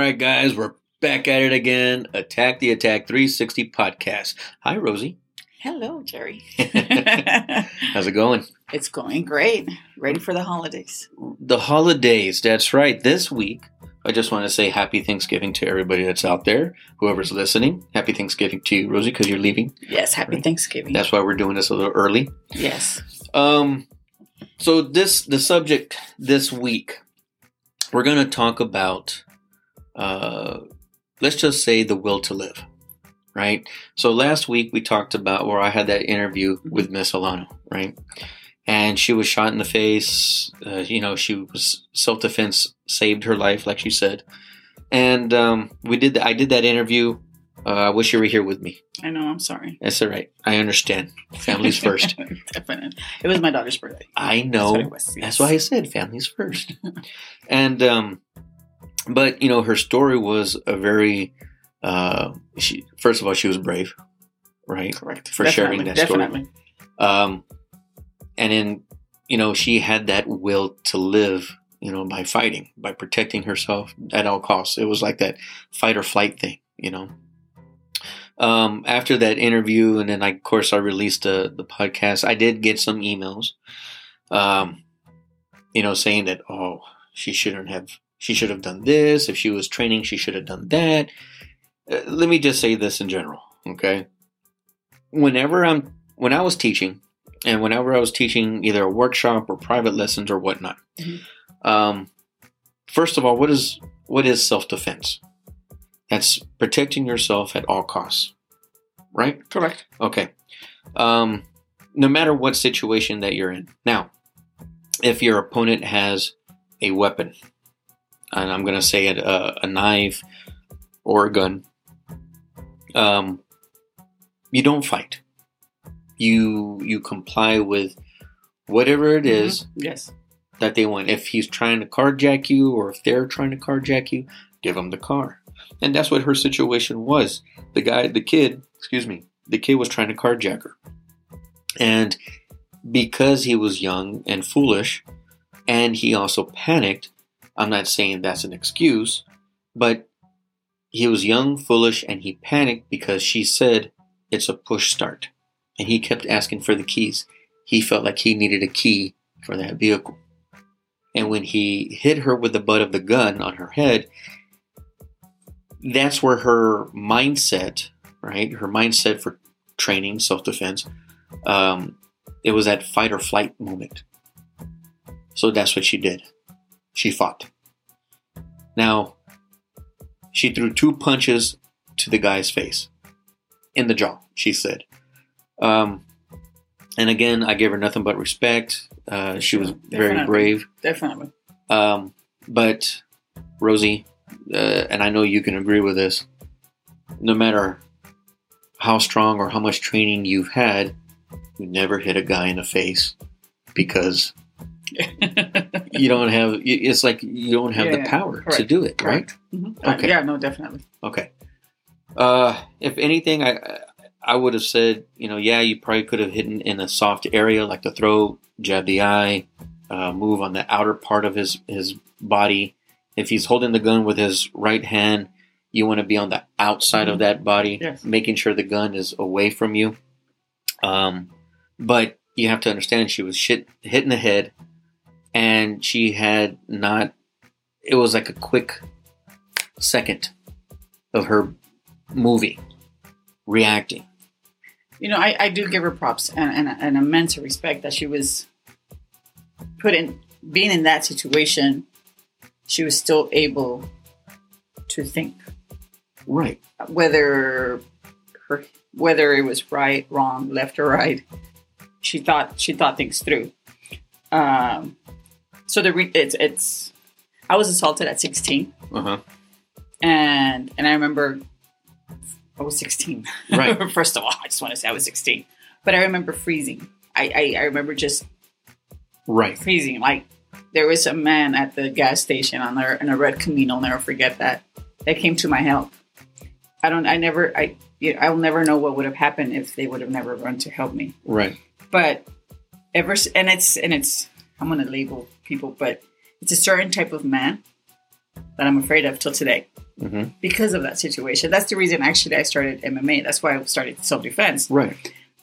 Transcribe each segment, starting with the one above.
All right, guys, we're back at it again. Attack the Attack 360 podcast. Hi, Rosie. Hello, Jerry. How's it going? it's going great. Ready for the holidays. The holidays, that's right. This week, I just want to say happy Thanksgiving to everybody that's out there, whoever's listening. Happy Thanksgiving to you, Rosie, because you're leaving. Yes, happy Right. Thanksgiving. That's why we're doing this a little early. yes. Um, so this the subject this week, we're going to talk about, uh, let's just say the will to live, right? So last week we talked about where I had that interview with Miss Alano, right? And she was shot in the face. Uh, you know, she was self defense, saved her life, like she said. And um, we did. The, I did that interview. Uh, I wish you were here with me. I know, I'm sorry. That's all right. I understand. Families first. Definitely. It was my daughter's birthday. I know. what it was, yes. That's why I said families first. and um, but you know, her story was a very. Uh, she first of all, she was brave, right? Correct. For sharing that story. Um, and then you know, she had that will to live. You know, by fighting, by protecting herself at all costs. It was like that fight or flight thing. You know. Um, after that interview, and then I, of course I released the the podcast. I did get some emails. Um, you know, saying that oh, she shouldn't have, she should have done this. If she was training, she should have done that. Uh, let me just say this in general, okay? Whenever I'm, when I was teaching, and whenever I was teaching either a workshop or private lessons or whatnot, Mhm. um, first of all, what is what is self defense? That's protecting yourself at all costs, right? Correct. Okay. Um, no matter what situation that you're in. Now, if your opponent has a weapon, and I'm going to say it, a, a knife or a gun, um, you don't fight. You you comply with whatever it is Mhm. Yes. that they want. If he's trying to carjack you, or if they're trying to carjack you, give him the car. And that's what her situation was. The guy, the kid, excuse me, the kid was trying to carjack her. And because he was young and foolish, and he also panicked, I'm not saying that's an excuse, but he was young, foolish, and he panicked because she said it's a push start. And he kept asking for the keys. He felt like he needed a key for that vehicle. And when he hit her with the butt of the gun on her head, that's where her mindset, right? Her mindset for training, self defense, um, it was that fight or flight moment. So that's what she did. She fought. Now, she threw two punches to the guy's face in the jaw, she said. Um, and again, I gave her nothing but respect. Uh, she was very Definitely. brave. Definitely. Um, but Rosie, uh, and I know you can agree with this. No matter how strong or how much training you've had, you never hit a guy in the face because you don't have. It's like you don't have the Yeah, power to do it, right? Correct. Mhm. Uh, Okay. yeah, no, definitely. Okay. Uh, if anything, I I would have said, you know, yeah, you probably could have hit in, a soft area like the throat, jab the eye, uh, move on the outer part of his his body. If he's holding the gun with his right hand, you want to be on the outside of that body, Yes. making sure the gun is away from you. Um, but you have to understand, she was shit hit in the head, and she had not. It was like a quick second of her movie, reacting. You know, I, I do give her props and, and, and immense respect that she was put in, being in that situation, she was still able to think Right. whether her whether it was right, wrong, left or right. She thought she thought things through. Um, so the re- it's it's I was assaulted at 16 Uh huh. and and I remember I was 16. Right. First of all, I just want to say I was 16. But I remember freezing. I, I, I remember just Right. freezing. Like there was a man at the gas station on there in a red Camino. I'll never forget that. That came to my help. I don't. I never. I. You know, I'll never know what would have happened if they would have never run to help me. Right. But ever and it's and it's. I'm gonna label people, but it's a certain type of man that I'm afraid of till today hmm because of that situation. That's the reason actually I started MMA. That's why I started self defense. Right.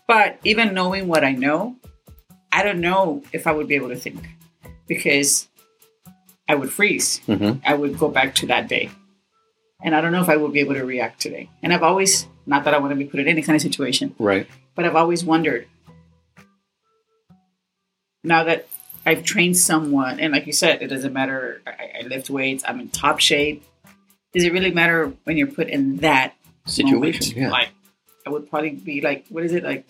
But even knowing what I know, I don't know if I would be able to think because I would freeze. hmm I would go back to that day. And I don't know if I would be able to react today. And I've always, not that I want to be put in any kind of situation, Right. but I've always wondered now that I've trained someone, and like you said, it doesn't matter, I, I lift weights, I'm in top shape. Does it really matter when you're put in that Situation. moment? Yeah. Like, I would probably be like, what is it? Like,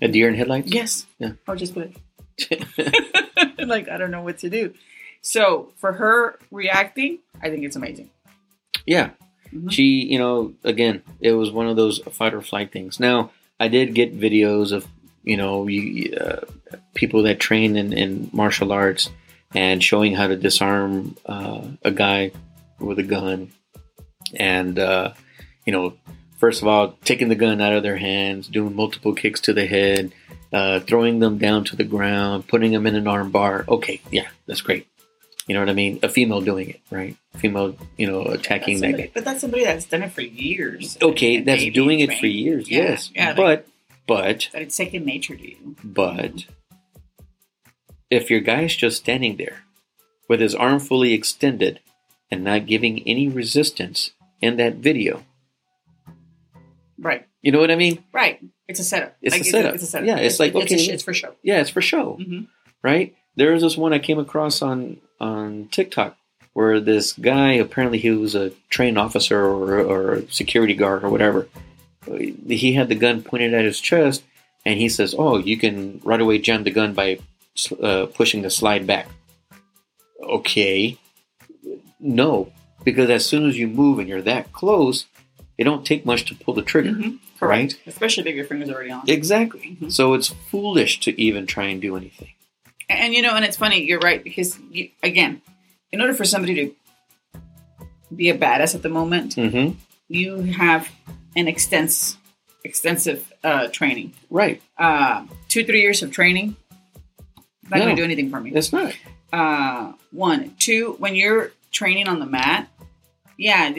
A deer in headlights. yes. Yeah. I'll just put it. like, I don't know what to do. So for her reacting, I think it's amazing. Yeah. Mhm. She, you know, again, it was one of those fight or flight things. Now, I did get videos of, you know, you, uh, people that train in, in martial arts and showing how to disarm uh, a guy with a gun. And, uh, you know, first of all, taking the gun out of their hands, doing multiple kicks to the head, uh, throwing them down to the ground, putting them in an arm bar. Okay, yeah, that's great. You know what I mean? A female doing it, right? Female, you know, attacking That's that guy. but that's somebody that's done it for years. Okay, And that's doing it for years, Yeah, yes. yeah, like- but, but, it's second nature to you. but, if your guy is just standing there with his arm fully extended and not giving any resistance in that video, Right, you know what I mean? right. It's a setup. It's a Like, setup. It's a setup. Yeah, it's like, it's, okay. a sh- it's for show. Yeah, it's for show. hmm right? There was this one I came across on on TikTok where this guy apparently he was a trained officer or, or a security guard or whatever. He had the gun pointed at his chest, and he says, "Oh, you can right away jam the gun by uh, pushing the slide back." Okay, no, because as soon as you move and you're that close, it don't take much to pull the trigger, Mhm. right? Especially if your finger's already on. Exactly. Mhm. So it's foolish to even try and do anything. And, and, you know, and it's funny. You're right because you, again, in order for somebody to be a badass at the moment, Mm-hmm. you have an extensive, extensive uh, training. Right. Uh, two, three years of training. Not No. going to do anything for me. That's not. uh, one, two, when you're training on the mat, yeah,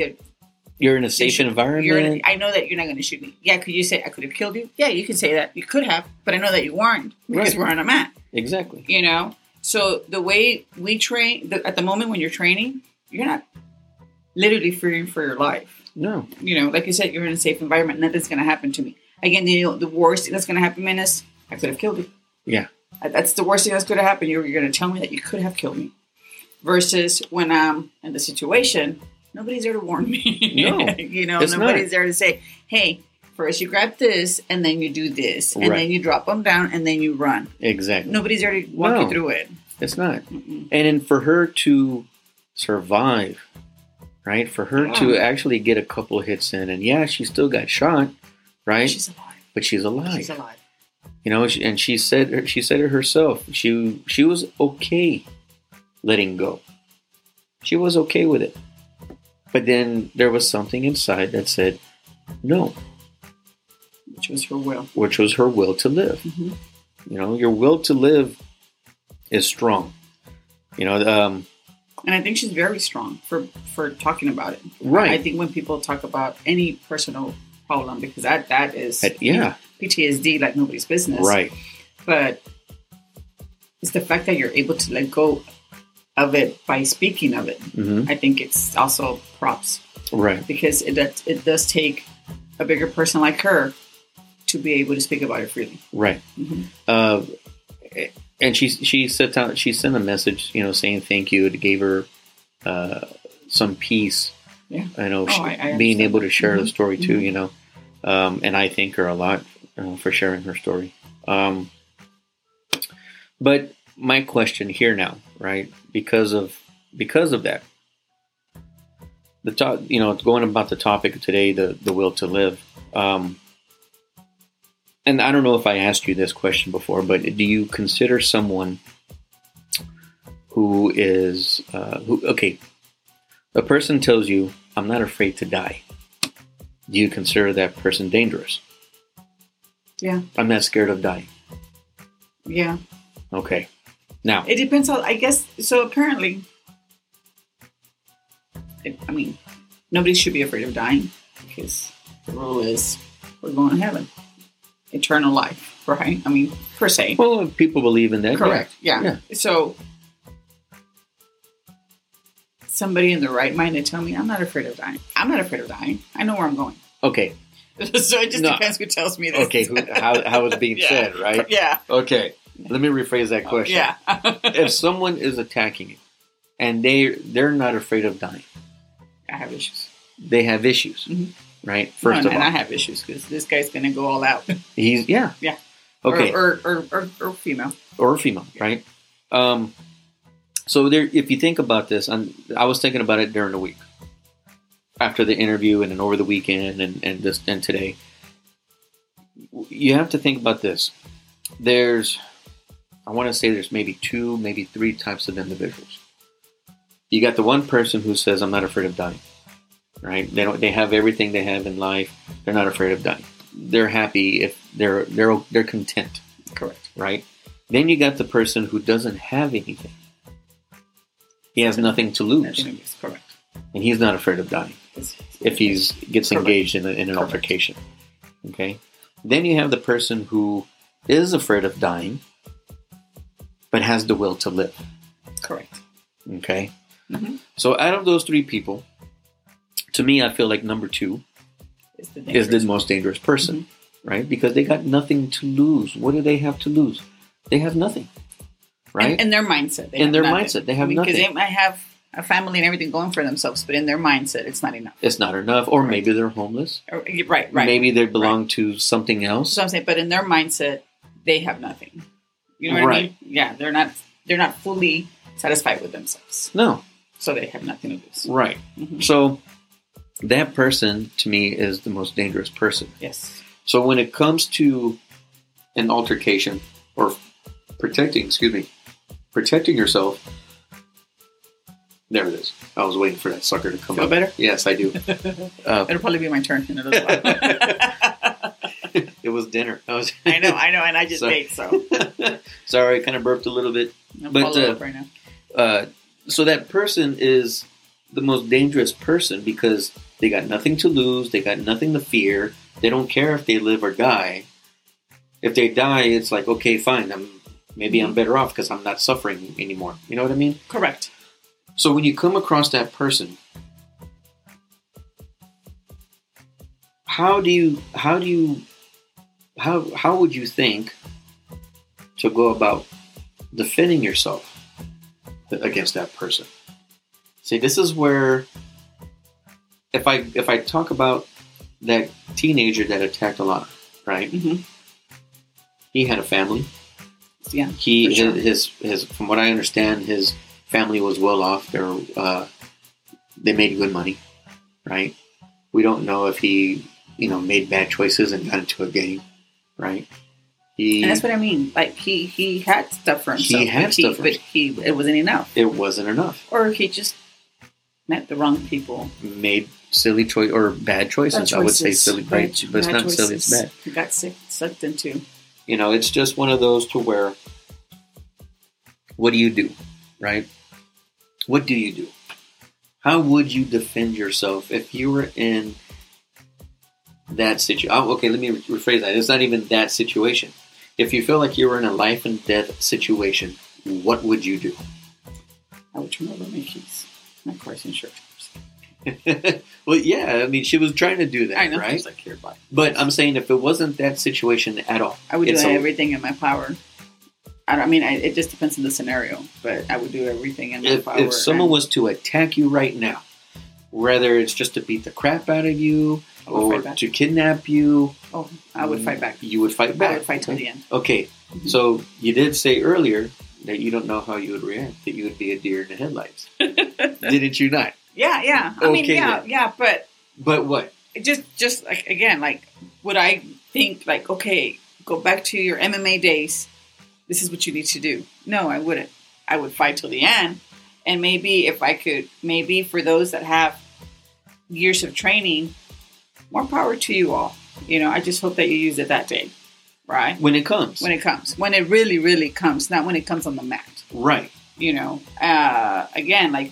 You're in a safe should- environment. you're. I know that you're not going to shoot me. Yeah, could you say I could have killed you? Yeah, you could say that. You could have, but I know that you weren't because Right. we're on a mat. exactly. You know, so the way we train the, at the moment when you're training, you're not literally fearing for your life. No. You know, like you said, you're in a safe environment. Nothing's going to happen to me. Again, you know, the worst thing that's going to happen, man, is I could have killed you. Yeah. Uh, That's the worst thing that's going to happen. You're, you're going to tell me that you could have killed me. Versus when I'm in the situation, nobody's there to warn me. No, you know, nobody's not. there to say, hey, first you grab this and then you do this. And Right. then you drop them down and then you run. Exactly. Nobody's there to walk No. you through it. It's not. Mm-mm. And then for her to survive, right? For her to actually get a couple hits in, and yeah, she still got shot, right? She's alive. but she's alive. She's alive. You know, and she said she said it herself. She she was okay letting go. She was okay with it. But then there was something inside that said no, Which was her will. which was her will to live. Mhm. You know, your will to live is strong. You know, um, And I think she's very strong for, for talking about it. right? I think when people talk about any personal problem, because that, that is yeah, PTSD like nobody's business. right. but it's the fact that you're able to let go of it by speaking of it. hmm I think it's also props Right. because it does, it does take a bigger person like her to be able to speak about it freely. Right. Mhm. Uh, and she she sent out she sent a message, you know, saying thank you. It gave her uh, some peace. Yeah. I know Oh, she, I- I being able to share the Mhm. story too. Mhm. You know, um, and I thank her a lot uh, for sharing her story. Um, but my question here now, right? Because of because of that, the top, you know, going about the topic of today, the the will to live. Um, and I don't know if I asked you this question before, but do you consider someone who is uh, who? Okay, a person tells you, "I'm not afraid to die." Do you consider that person dangerous? Yeah. I'm not scared of dying. Yeah. Okay. Now, It depends on, I guess, so apparently, I, I mean, nobody should be afraid of dying because the rule is we're going to heaven, eternal life, right? I mean, per se. Well, people believe in that. Correct. Yeah. Yeah. So somebody in the right mind to tell me I'm not afraid of dying. I'm not afraid of dying. I know where I'm going. Okay. so it just No. depends who tells me this. Okay. Who, how how it's being Yeah. said, right? yeah. Okay. Let me rephrase that question. Yeah. If someone is attacking you, and they they're not afraid of dying, I have issues. they have issues, Mhm. Right? First No, of and I have issues because this guy's going to go all out. he's yeah. Yeah. Okay. Or, or, or, or, or female. or female, right? Um, so there, if you think about this, i I was thinking about it during the week, after the interview, and then over the weekend, and and this and today. You have to think about this. There's, I want to say, there's maybe two, maybe three types of individuals. You got the one person who says, "I'm not afraid of dying," right? They don't. They have everything they have in life. They're not afraid of dying. They're happy if they're they're they're content Correct. right? Then you got the person who doesn't have anything. He has nothing to lose, Nothing correct. and he's not afraid of dying if he's gets Correct. engaged in, a, in an Correct. altercation. Okay. Then you have the person who is afraid of dying, but has the will to live. correct. Okay. Mhm. So out of those three people, to me, I feel like number two It's the is the most dangerous person, Mm-hmm. right? Because they got nothing to lose. What do they have to lose? They have nothing, right? In, their mindset. They In their nothing. mindset, they have Because nothing. they might have a family and everything going for themselves, but in their mindset, it's not enough. it's not enough, or Right. maybe they're homeless. Or- Right, right. Maybe they belong to something else. So I'm saying, but in their mindset, they have nothing. You know what I mean? Yeah, they're not. They're not fully satisfied with themselves, No, so they have nothing to lose. right. Mhm. So that person to me is the most dangerous person. Yes. So when it comes to an altercation or protecting, excuse me, protecting yourself. There it is. I was waiting for that sucker to come Feel up. better? Yes, I do. Uh, It'll probably be my turn in a little while. it was dinner. I was. I know, I know, and I just Sorry. ate, so Sorry, I kind of burped a little bit. I'll But, uh, up right now. uh, so that person is the most dangerous person because they got nothing to lose, they got nothing to fear, they don't care if they live or die. If they die, it's like okay, fine. I'm maybe I'm better off because I'm not suffering anymore. You know what I mean? Correct. So when you come across that person, how do you how do you how how would you think to go about defending yourself against that person? See, this is where if I if I talk about that teenager that attacked Alana, right? hmm He had a family. Yeah. He sure. his, his from what I understand, his family was well off. They were, uh, they made good money, right? We don't know if he you know made bad choices and got into a gang, right? He And that's what I mean. Like he he had stuff for himself. He had but, he, stuff for but he it wasn't enough, it wasn't enough. or he just met the wrong people. Made silly choice or bad choices. Bad I would say silly, Bad right? But it's not silly. It's bad. You got sick, sucked into. You know, it's just one of those to where. What do you do, right? What do you do? How would you defend yourself if you were in that situation? Oh, okay, let me rephrase that. It's not even that situation. If you feel like you were in a life and death situation, what would you do? I would turn over my keys, my car's insurance. well, yeah, I mean, she was trying to do that, I know. right? Like here, bye. But I'm saying if it wasn't that situation at all, I would do a- everything in my power. I, don't, I mean, I, it just depends on the scenario, but I would do everything in my if, power. if someone and was to attack you right now, whether it's just to beat the crap out of you or to kidnap you, oh, I would fight back. You would fight back. I would fight till the end. Okay, Mhm. so you did say earlier that you don't know how you would react. That you would be a deer in the headlights, didn't you not? Yeah, yeah. I mean, yeah, then. yeah. But But what? just, just like again, like would I think like, okay, go back to your MMA days. This is what you need to do. No, I wouldn't. I would fight till the end, and maybe if I could, maybe for those that have years of training, more power to you all. You know, I just hope that you use it that day, right? When it comes, When it comes, when it really, really comes, not when it comes on the mat right? you know uh again like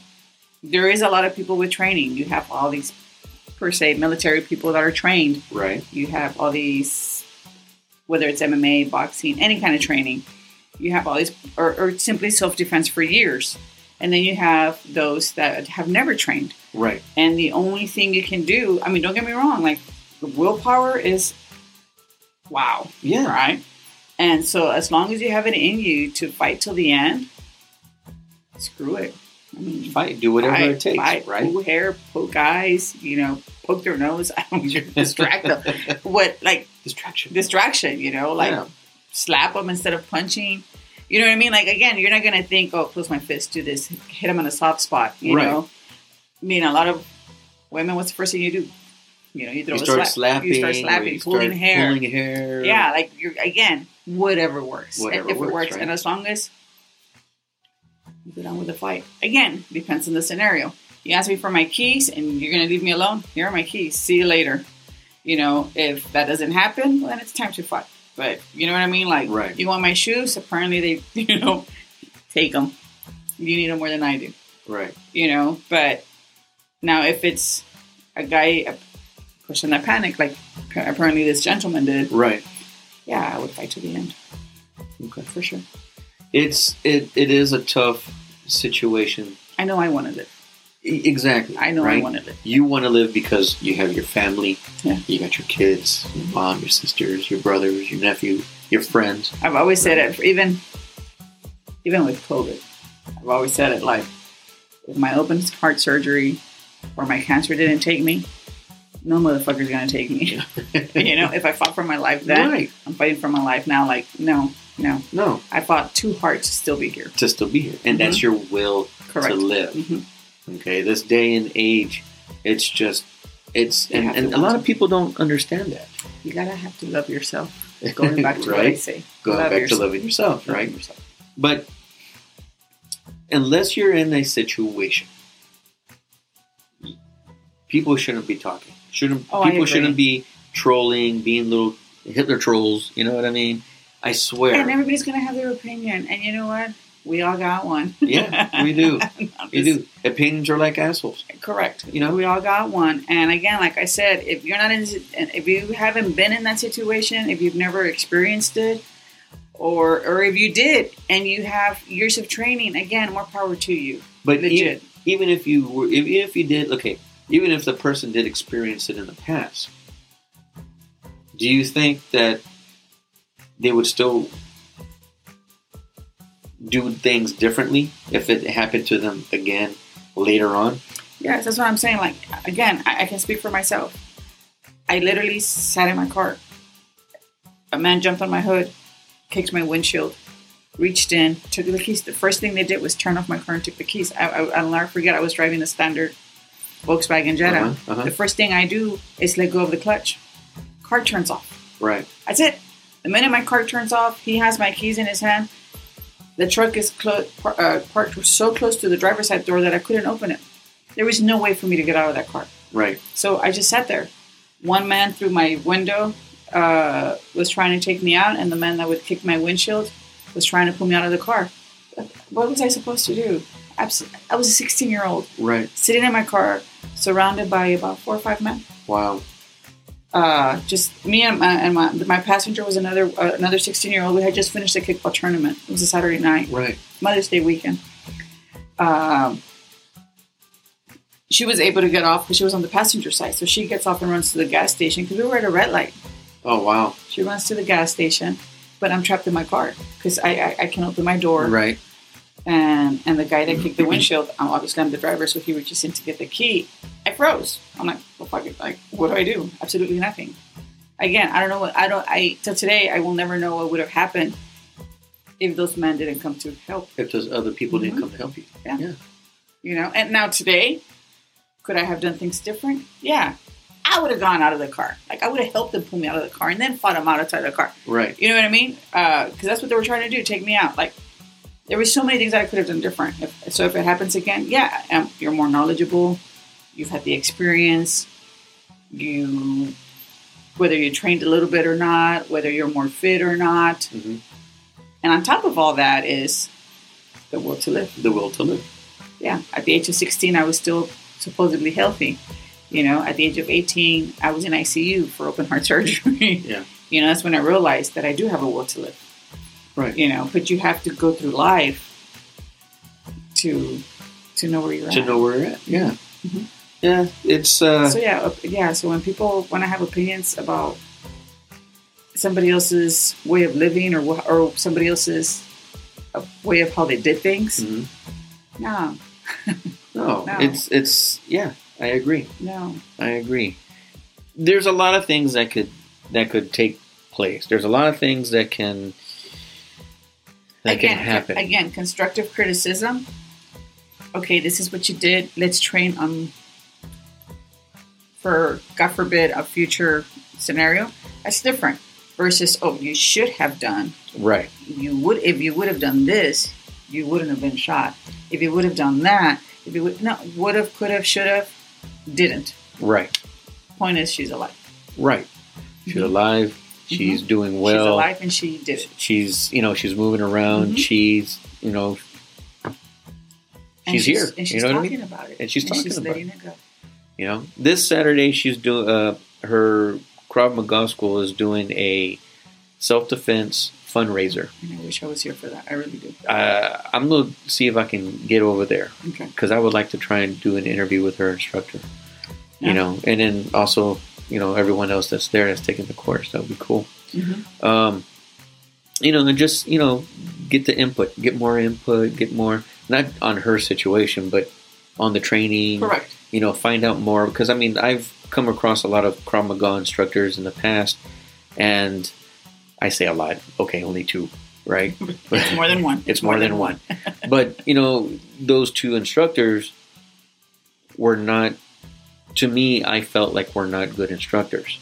there is a lot of people with training. You have all these per se military people that are trained. Right. You have all these, whether it's MMA, boxing, any kind of training. You have all these, or, or simply self defense for years. And then you have those that have never trained. Right. And the only thing you can do, I mean, don't get me wrong, like the willpower is wow. Yeah. Right. And so as long as you have it in you to fight till the end, screw it. I mean, Fight. Do whatever fight, it takes. fight, right. Pull hair, poke eyes, you know, poke their nose. I don't know, distract them. What like Distraction. distraction, you know, like Yeah. slap them instead of punching. You know what I mean? Like again, you're not gonna think, oh, close my fist, do this, hit them on a soft spot. You Right. know, I mean, a lot of women. What's the first thing you do? You know, you throw You a start slap, slapping. you start slapping, you pulling start hair. Pulling hair. Yeah, like you're again, whatever works. Whatever if works, it works, right. and as long as go down with the fight. Again, depends on the scenario. You ask me for my keys, and you're gonna leave me alone. Here are my keys. See you later. You know, if that doesn't happen, well, then it's time to fight. But you know what I mean? Like, Right. you want my shoes? Apparently, they, you know, take them. You need them more than I do. Right. You know, but now if it's a guy, a person that panicked, like apparently this gentleman did, Right. yeah, I would fight to the end Okay. for sure. It's it it is a tough situation. I know I wanted it. Exactly. I know right? I wanted it. You want to live because you have your family. Yeah. You got your kids, your mom, your sisters, your brothers, your nephew, your friends. I've always said it, even even with COVID. I've always said it like, if my open heart surgery or my cancer didn't take me, no motherfucker's gonna take me. you know, if I fought for my life then, right. I'm fighting for my life now. Like, no, no, No, I fought too hard to still be here. to still be here, and that's your will Correct. to live. Mhm. Okay, this day and age, it's just it's You and, and a lot want of people don't understand that. You gotta have to love yourself. Going back to what I say, Going Love back yourself. to loving yourself, right? yourself. But unless you're in a situation, people shouldn't be talking. Shouldn't Oh, people shouldn't be trolling, being little Hitler trolls. You know what I mean? I swear. And everybody's gonna have their opinion, and you know what? We all got one. Yeah, we do. Just- do. Opinions are like assholes. Correct. You know? we all got one. And again, like I said, if you're not in, if you haven't been in that situation, if you've never experienced it, or or if you did and you have years of training, again, more power to you. But e- Legit. even if you were, even if you did, okay, even if the person did experience it in the past, do you think that they would still do things differently if it happened to them again later on? Yes, that's what I'm saying. Like again, I, I can speak for myself. I literally sat in my car. A man jumped on my hood, kicked my windshield, reached in, took the keys. The first thing they did was turn off my car and took the keys. I, I, I'll never forget. I was driving a standard Volkswagen Jetta. Uh-huh, uh-huh. The first thing I do is let go of the clutch. Car turns off. Right. That's it. The minute my car turns off, he has my keys in his hand. The truck is clo- par- uh, parked so close to the driver's side door that I couldn't open it. There was no way for me to get out of that car. Right. So I just sat there. One man through my window uh, was trying to take me out, and the man that would kick my windshield was trying to pull me out of the car. What was I supposed to do? I was a 16 year old Right. sitting in my car, surrounded by about four or five men. Wow. Uh, just me and my, and my, my passenger was another uh, another 16 year old. We had just finished a kickball tournament. It was a Saturday night. Right. Mother's Day weekend. Um, she was able to get off because she was on the passenger side. So she gets off and runs to the gas station because we were at a red light. Oh wow. She runs to the gas station, but I'm trapped in my car because I, I, I can open my door. Right. And and the guy that kicked the windshield, obviously I'm the driver, so he reaches in to get the key. I froze. I'm like, well, fuck it. Like, what do I do? Absolutely nothing. Again, I don't know what I don't. I till today I will never know what would have happened if those men didn't come to help. If those other people Mhm. didn't come to help you. Yeah. You know, and now today, could I have done things different? Yeah. I would have gone out of the car. Like I would have helped them pull me out of the car and then fought them out outside the car. Right. You know what I mean? Because that's what they were trying to do, take me out. Like there were so many things I could have done different. If, so if it happens again, yeah, um, you're more knowledgeable. You've had the experience. You, whether you trained a little bit or not, whether you're more fit or not, hmm and on top of all that is the will to live. The will to live. yeah, at the age of 16, I was still supposedly healthy. You know, at the age of 18, I was in ICU for open heart surgery. Yeah. you know, that's when I realized that I do have a will to live. Right. You know, but you have to go through life to to know where you're To at. know where you're at. Yeah. Mhm. Yeah. It's uh so yeah, yeah. So when people when I have opinions about somebody else's way of living or or somebody else's uh, way of how they did things, mhm. no, no, No. it's it's yeah, I agree. no, I agree. There's a lot of things that could that could take place. There's a lot of things that can that again, can happen. again, constructive criticism. Okay, this is what you did. Let's train on for God forbid a future scenario. That's different versus oh, you should have done. right. You would if you would have done this, you wouldn't have been shot. If you would have done that, if you would no would have, could have, should have, didn't. Right. Point is, she's alive. Right. She's Mhm. alive. She's doing well. she's alive and she did it. She's you know she's moving around. Mhm. She's you know And she's, here. and she's you know what I talking mean? about it. And she's talking about letting it go. You know, this Saturday she's doing uh, her Krav Maga school is doing a self defense fundraiser. And I wish I was here for that. I really do. Uh, I'm gonna see if I can get over there Okay. because I would like to try and do an interview with her instructor. Yeah. You know, and then also you know everyone else that's there that's taking the course. That would be cool. hmm um, you know, and just you know, get the input, get more input, get more not on her situation, but on the training. Correct. You know, find out more because I mean, I've come across a lot of Krav Maga instructors in the past, and I say a lot. Okay, only two, right? It's more than one. It's more than one. but you know, those two instructors were not. To me, I felt like we're not good instructors.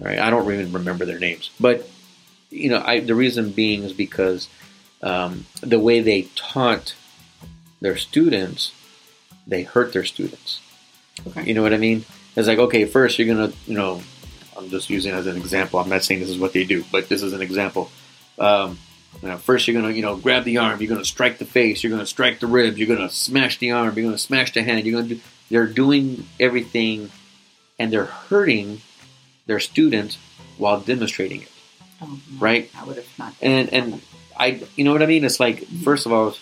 Right? I don't even remember their names, but you know, I the reason being is because um, the way they taught their students, they hurt their students. Okay. You know what I mean? It's like, okay, first you're gonna, you know, I'm just using as an example. I'm not saying this is what they do, but this is an example. Um, you know, first you're gonna, you know, grab the arm. You're gonna strike the face. You're gonna strike the ribs. You're gonna smash the arm. You're gonna smash the hand. You're gonna do. They're doing everything, and they're hurting their students while demonstrating it, Oh, no. right? I would have not. And and I, you know what I mean? It's like, first of all,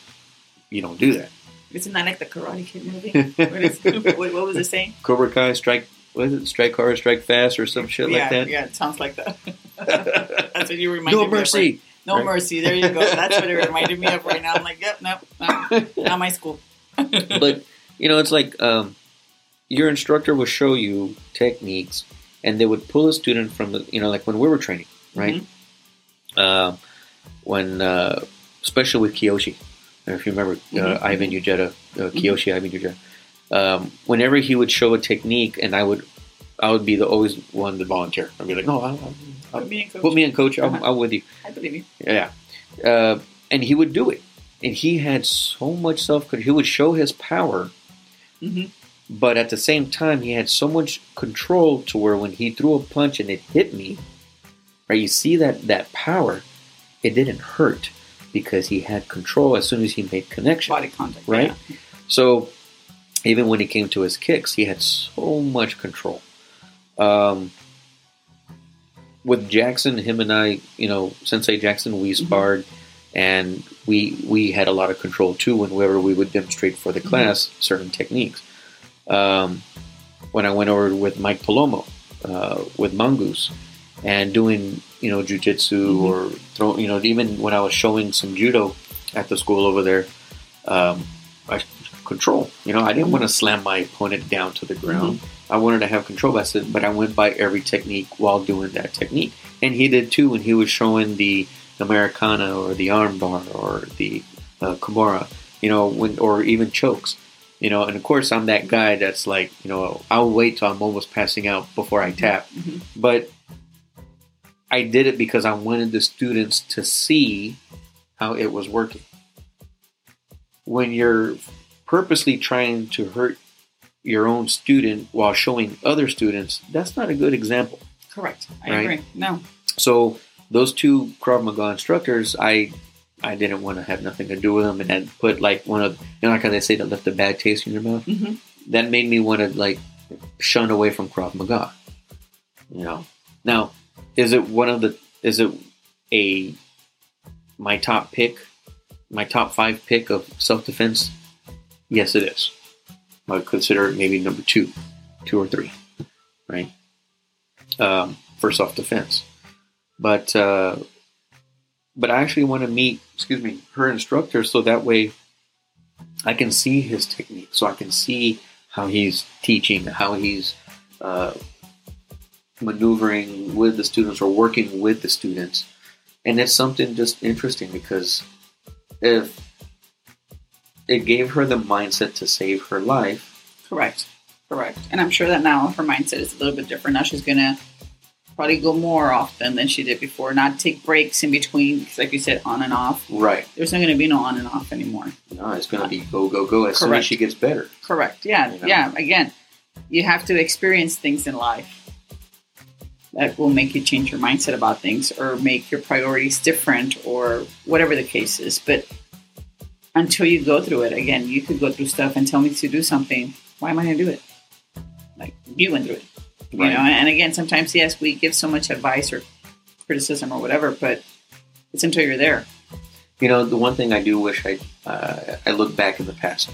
you don't do that. Isn't that like the Karate Kid movie? what, is, what, was it saying? Cobra Kai, strike, what is it? Strike hard, strike fast, or some shit yeah, like that. yeah, it sounds like that. That's what you reminded no me of. right? mercy. No Right. mercy. There you go. That's what it reminded me of right now. I'm like, yep, nope, nope, not my school. but you know, it's like um, your instructor would show you techniques, and they would pull a student from the, you know, like when we were training, right? Mm-hmm. Uh, when, uh, especially with Kiyoshi, I don't know if you remember uh, Mhm. Ivan Ujeta, uh, Kiyoshi Ivan Ujeta. Um, whenever he would show a technique, and I would, I would be the always one to volunteer. I'd be like, no, I'll, I'll, Put me in, coach. put me in, coach. I'm, Uh-huh. I'm with you. I believe you. Yeah. Uh, and he would do it. And he had so much self control. He would show his power, hmm but at the same time, he had so much control to where when he threw a punch and it hit me, right? You see that, that power, it didn't hurt because he had control as soon as he made connection. Body contact. Right? Yeah. So even when it came to his kicks, he had so much control. Um, with Jackson, him and I, you know, Sensei Jackson, we Mhm. sparred, and we we had a lot of control too. Whenever we would demonstrate for the Mhm. class certain techniques. Um, when I went over with Mike Palomo, uh, with Mongoose, and doing you know jujitsu Mhm. or throw, you know, even when I was showing some judo at the school over there, um, I control. You know, I didn't want to slam my opponent down to the ground. I wanted to have control. I said, but I went by every technique while doing that technique, and he did too when he was showing the Americana or the armbar or the uh, Kimura. You know, when or even chokes. You know, and of course I'm that guy that's like, you know, I'll wait till I'm almost passing out before I tap. Mhm. But I did it because I wanted the students to see how it was working. When you're purposely trying to hurt your own student while showing other students, that's not a good example. Correct. I Right. agree. No. So those two Krav Maga instructors, I I didn't want to have nothing to do with them, and that put like one of you know like how they say that left a bad taste in your mouth. hmm That made me want to like shun away from Krav Maga. You know. Now, is it one of the? Is it a my top pick, my top five pick of self defense? Yes, it is. I would consider it maybe number two, two or three, right? Um, for self defense, but uh, but I actually want to meet, excuse me, her instructor, so that way I can see his technique, so I can see how he's teaching, how he's uh, maneuvering with the students or working with the students, and it's something just interesting because if it gave her the mindset to save her life, Correct. Correct. And I'm sure that now her mindset is a little bit different. Now she's gonna probably go more often than she did before. Not take breaks in between, like you said, on and off. right? There's not gonna be no on and off anymore. No, it's going to be go go go as soon as she gets better. Correct. Yeah. You know? Yeah. Again, you have to experience things in life that will make you change your mindset about things or make your priorities different or whatever the case is. But until you go through it, again, you could go through stuff and tell me to do something. Why am I going to do it? Like you went through it. You Right. know, and again, sometimes yes, we give so much advice or criticism or whatever, but it's until you're there. You know, the one thing I do wish I uh, I look back in the past,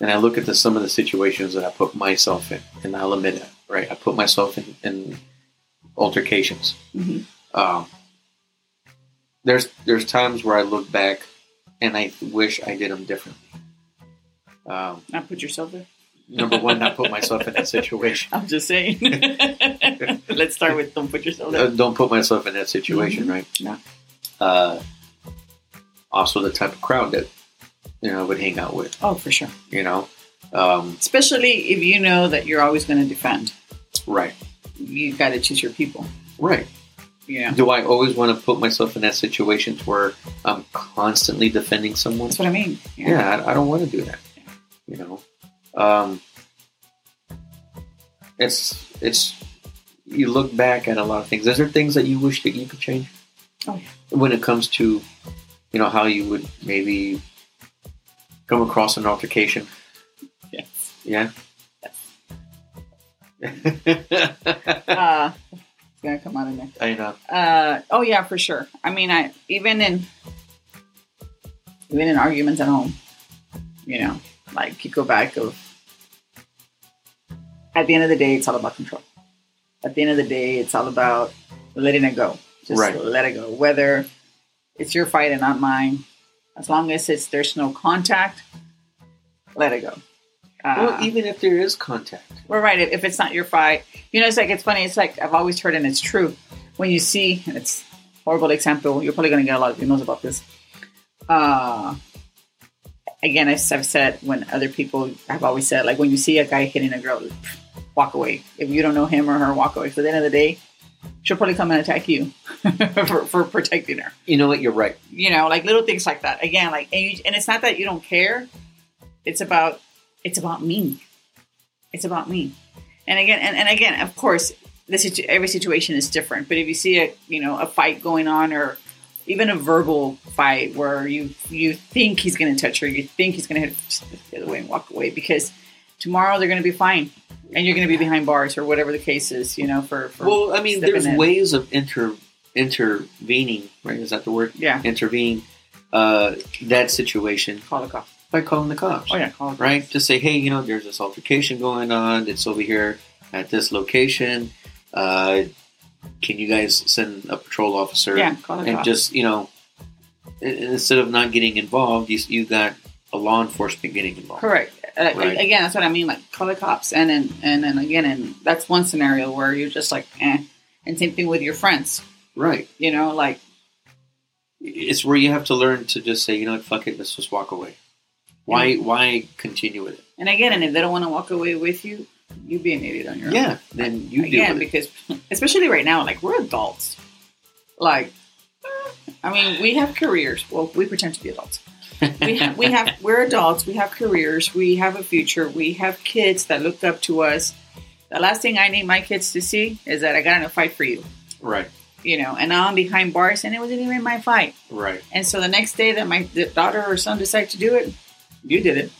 and I look at the, some of the situations that I put myself in, and I'll admit it, right? I put myself in, in altercations. Mhm. Um, there's there's times where I look back, and I wish I did them differently. Um, Not put yourself there. Number one, not put myself in that situation. I'm just saying. Let's start with don't put yourself Uh, don't put myself in that situation, Mhm. right? Yeah. Uh, also, the type of crowd that you know I would hang out with. Oh, for sure. You know, um, Especially if you know that you're always going to defend. right, You got to choose your people. right. Yeah. Do I always want to put myself in that situation to where I'm constantly defending someone? That's what I mean. Yeah, I, I don't want to do that. You know, um, it's it's you look back at a lot of things. Is there things that you wish that you could change? Oh, yeah. When it comes to, you know, how you would maybe come across an altercation. Yes. Yeah. Uh, it's to come out in there. I know. Uh, oh yeah, for sure. I mean, I even in even in arguments at home, you know, like you go back of at the end of the day, it's all about control. At the end of the day, it's all about letting it go. Just Right. let it go. Whether it's your fight and not mine, as long as it's there's no contact, let it go. Uh, well, even if there is contact. we're right. If, if it's not your fight, you know, it's like it's funny. It's like I've always heard, and it's true. When you see, and it's horrible example. You're probably going to get a lot of emails about this. Uh, again, as I've said, when other people, I've always said, like when you see a guy hitting a girl, walk away. If you don't know him or her, walk away. So at the end of the day, she'll probably come and attack you for, for protecting her You know what? You're right. you know, like little things like that. Again, like, and, you, and it's not that you don't care. It's about, it's about me. It's about me. And again, and, and again, of course, the situ- every situation is different. But if you see a, you know, a fight going on, or even a verbal fight where you you think he's going to touch her, you think he's going to hit, the other way and walk away because tomorrow they're going to be fine, and you're going to be behind bars or whatever the case is. You know, for, for Well, I mean, there's in. ways of inter intervening, right? Is that the word? yeah, Intervene uh, that situation call the cops. by calling the cops, Oh yeah, call the cops. right? Just say, hey, you know, there's this altercation going on. It's over here at this location. Uh, can you guys send a patrol officer? Yeah, and just you know, instead of not getting involved, you you got a law enforcement getting involved. Correct. Uh, Right. Again, that's what I mean. Like call the cops, and then and then again, and that's one scenario where you're just like, eh. And same thing with your friends. Right. You know, like It's where you have to learn to just say, you know what, fuck it, let's just walk away. Why why continue with it? and again, and if they don't want to walk away with you, you be an idiot on your own. Yeah, then you again, it. because especially right now, like we're adults. Like, I mean, we have careers. Well, we pretend to be adults. we have, we have we're adults. We have careers. We have a future. We have kids that look up to us. The last thing I need my kids to see is that I got in a fight for you. right. you know, and now I'm behind bars, and it wasn't even my fight. Right. And so the next day that my daughter or son decide to do it, you did it.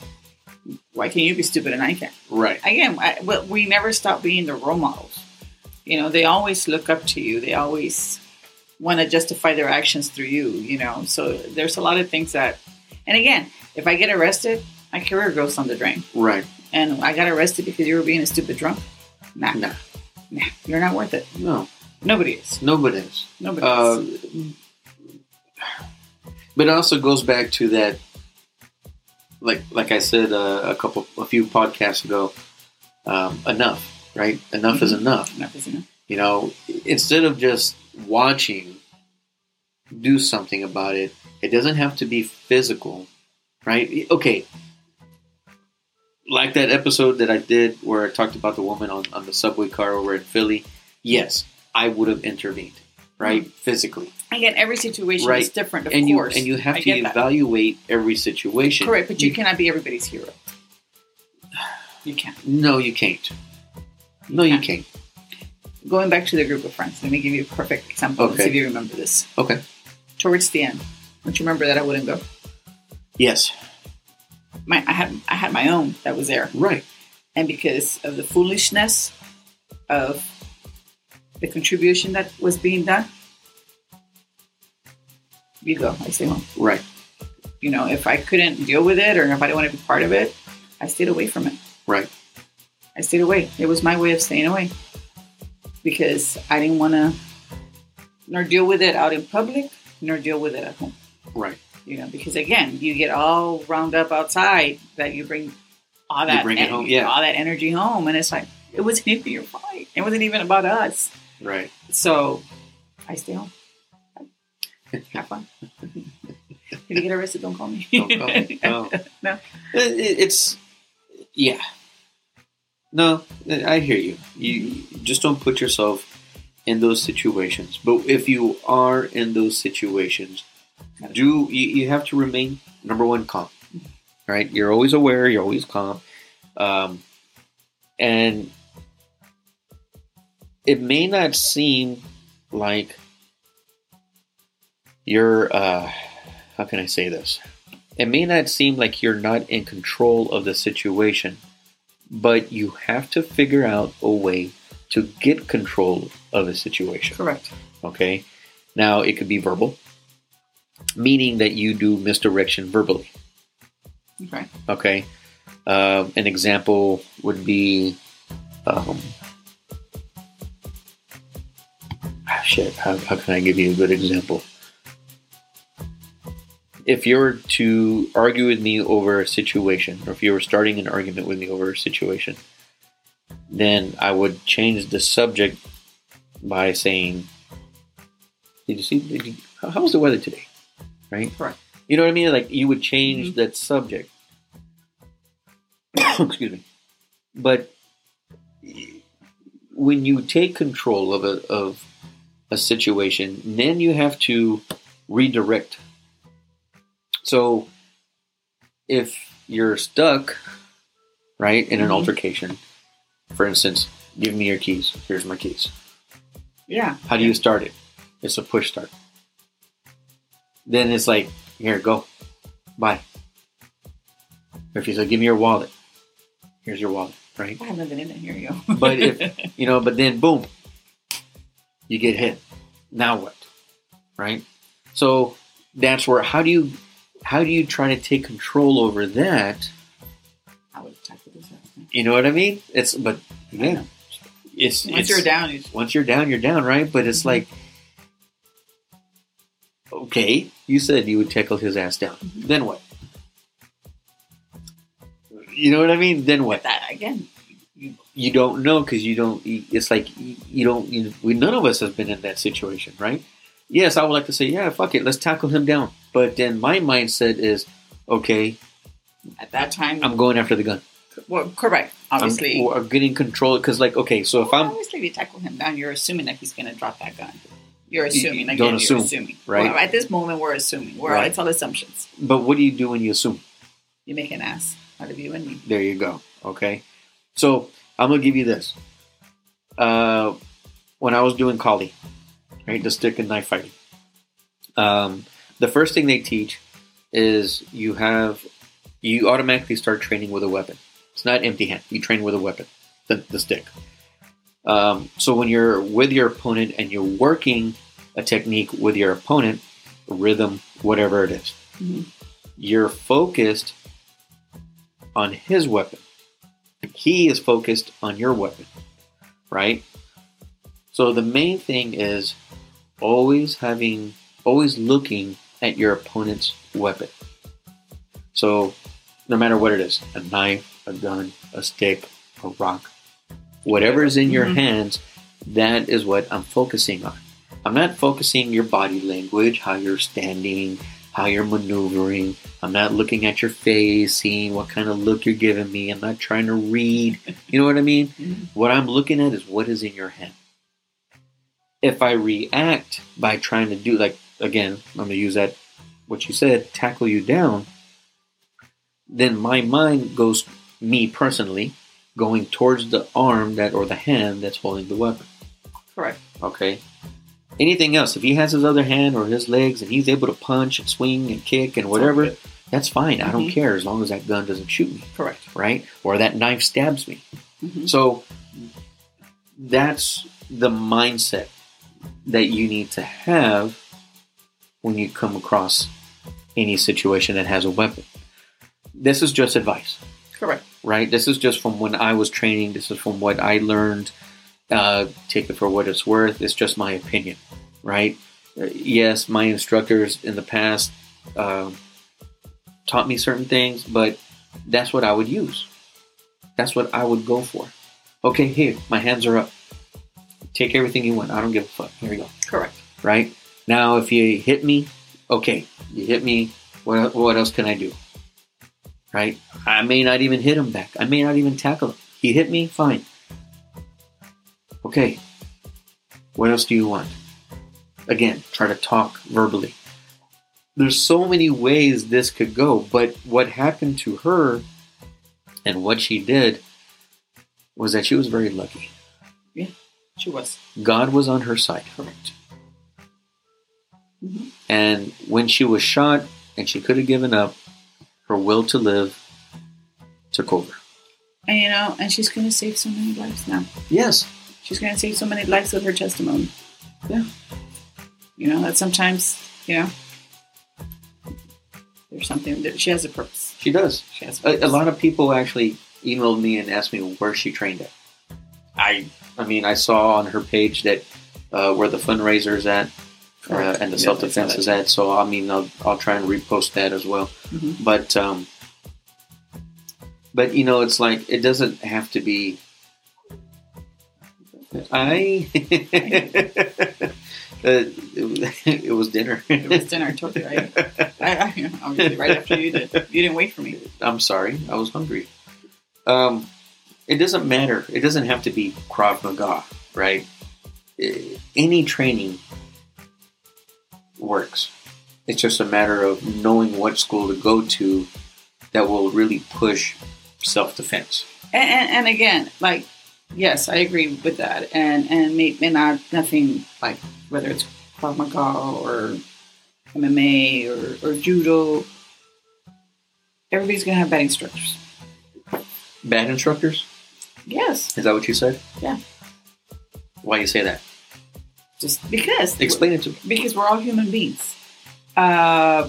Why can't you be stupid and I can't? Right. Again, I, but we never stop being the role models. You know, they always look up to you. They always want to justify their actions through you. You know, so there's a lot of things that. And again, if I get arrested, my career goes on the drain. Right. And I got arrested because you were being a stupid drunk. Nah, Nah. nah, you're not worth it. No. Nobody is. Nobody is. Nobody Uh, is. but it also goes back to that, like like I said uh, a couple, a few podcasts ago. Um, enough, right? Enough is enough. Enough is enough. You know, instead of just watching, do something about it. It doesn't have to be physical, right? Okay. Like that episode that I did where I talked about the woman on, on the subway car over in Philly. Yes, I would have intervened, right? Mm-hmm. Physically. Again, every situation Right. is different, of and you course. and you have I to get that. evaluate every situation. Correct, but you, cannot be everybody's hero. You can't. No, you can't. No, you can't. Going back to the group of friends, let me give you a perfect example Okay. see if you remember this. Okay. Towards the end, don't you remember that I wouldn't go? Yes. My, I had I had my own that was there, Right. and because of the foolishness of the contribution that was being done, you go. I stay home. Right. You know, if I couldn't deal with it or if I didn't want to be part of it, I stayed away from it. Right. I stayed away. It was my way of staying away because I didn't want to nor deal with it out in public nor deal with it at home. Right. You know, because again, you get all wound up outside that you bring all that bring it en- home, yeah. all that energy home, and it's like it wasn't even your fight. It wasn't even about us. Right. So I stay home. Have fun. if you get arrested, don't call me. Don't call me. No. No. It- it- it's yeah. No, I hear you. You just don't put yourself in those situations. But if you are in those situations, do you, you have to remain number one calm, right? You're always aware. You're always calm, um, and it may not seem like you're. Uh, how can I say this? It may not seem like you're not in control of the situation, but you have to figure out a way to get control of the situation. Correct. Okay. Now it could be verbal, meaning that you do misdirection verbally. Okay. Okay. Um, an example would be, um, shit. How, how can I give you a good example? If you were to argue with me over a situation, or if you were starting an argument with me over a situation, then I would change the subject by saying, "Did you see? Did you, how, how was the weather today?" Right? Correct. You know what I mean? Like you would change mm-hmm. that subject. Excuse me. But when you take control of a of a situation, then you have to redirect. So if you're stuck, right, in an Mhm. altercation, for instance, give me your keys. Here's my keys. Yeah. How do you start it? It's a push start. Then it's like, here, go. Bye. Or if you say, give me your wallet. Here's your wallet, right? I have nothing in it. Here you go. But if- You know, but then boom, you get hit. Now what? Right? So that's where how do you how do you try to take control over that? I would tackle this out. You know what I mean? It's but yeah, it's Once it's, you're down, you once you're down, you're down, right? But it's mm-hmm. like, okay, you said you would tackle his ass down. Mm-hmm. Then what? You know what I mean? Then what? that again. You, You don't know because you don't. It's like you, you don't. You, we none of us have been in that situation, right? Yes, I would like to say, yeah, fuck it, let's tackle him down. But then my mindset is, okay, at that time, I'm going after the gun. well, correct. Obviously, I'm, I'm getting control because, like, okay, so if Well, I'm obviously if you tackle him down, you're assuming that he's going to drop that gun. You're You- assuming. you Again, don't you're assume, assuming. right? Well, at this moment, we're assuming. We're Right. it's all assumptions. But what do you do when you assume? You make an ass out of you and me. There you go. Okay. So I'm gonna give you this. Uh, when I was doing Kali, right? The stick and knife fighting. Um, the first thing they teach is you have you automatically start training with a weapon. It's not empty hand. You train with a weapon, the, the stick. Um, so when you're with your opponent and you're working a technique with your opponent, rhythm, whatever it is, Mhm. you're focused on his weapon. He is focused on your weapon, right? So the main thing is always having, always looking at your opponent's weapon. So no matter what it is, a knife, a gun, a stick, a rock, whatever is in your Mhm. hands, that is what I'm focusing on. I'm not focusing your body language, how you're standing, how you're maneuvering. I'm not looking at your face, seeing what kind of look you're giving me. I'm not trying to read. You know what I mean? Mhm. What I'm looking at is what is in your hand. If I react by trying to do, like, again, I'm going to use that, what you said, tackle you down, then my mind goes, me personally, going towards the arm that or the hand that's holding the weapon. Correct. Okay. Anything else, if he has his other hand or his legs and he's able to punch and swing and kick and whatever, Okay. that's fine. I don't Mhm. care as long as that gun doesn't shoot me, Correct. right? Or that knife stabs me. Mhm. So that's the mindset that you need to have when you come across any situation that has a weapon. This is just advice Correct. right? This is just from when I was training. This is from what I learned. Uh, take it for what it's worth. It's just my opinion, right? Uh, yes, my instructors in the past um, taught me certain things, but that's what I would use. That's what I would go for. Okay, here, my hands are up. Take everything you want. I don't give a fuck. Here you go Correct. right? Now, if you hit me, okay, you hit me. What, what else can I do? Right? I may not even hit him back. I may not even tackle him. He hit me, fine. Okay, what else do you want? Again, try to talk verbally. There's so many ways this could go, but what happened to her and what she did was that she was very lucky. Yeah, she was. God was on her side. Correct. Mhm. And when she was shot and she could have given up, her will to live took over. And you know, and she's going to save so many lives now. Yes. She's going to save so many lives with her testimony. Yeah. You know, that sometimes, you know, there's something that she has a purpose. She does. She has A, a lot of people actually emailed me and asked me where she trained at. I I mean, I saw on her page that uh, where the fundraiser is at uh, and the Yeah, self defense is at. So I mean, I'll, I'll try and repost that as well. Mhm. But um, but you know, it's like it doesn't have to be. I. Uh, it, was dinner. It was dinner. I told you, right? I, I, right after you did. You didn't wait for me. I'm sorry, I was hungry. Um, it doesn't matter. It doesn't have to be Krav Maga, right? Eh, Any training works. It's just a matter of knowing what school to go to that will really push self defense. And, and, and again, like, yes, I agree with that. And and may, may not nothing like whether it's Krav Maga or MMA or, or judo. Everybody's gonna have bad instructors. Bad instructors? Yes, Is that what you said? Yeah. Why you say that? just because. Explain it to me. because we're all human beings. Uh,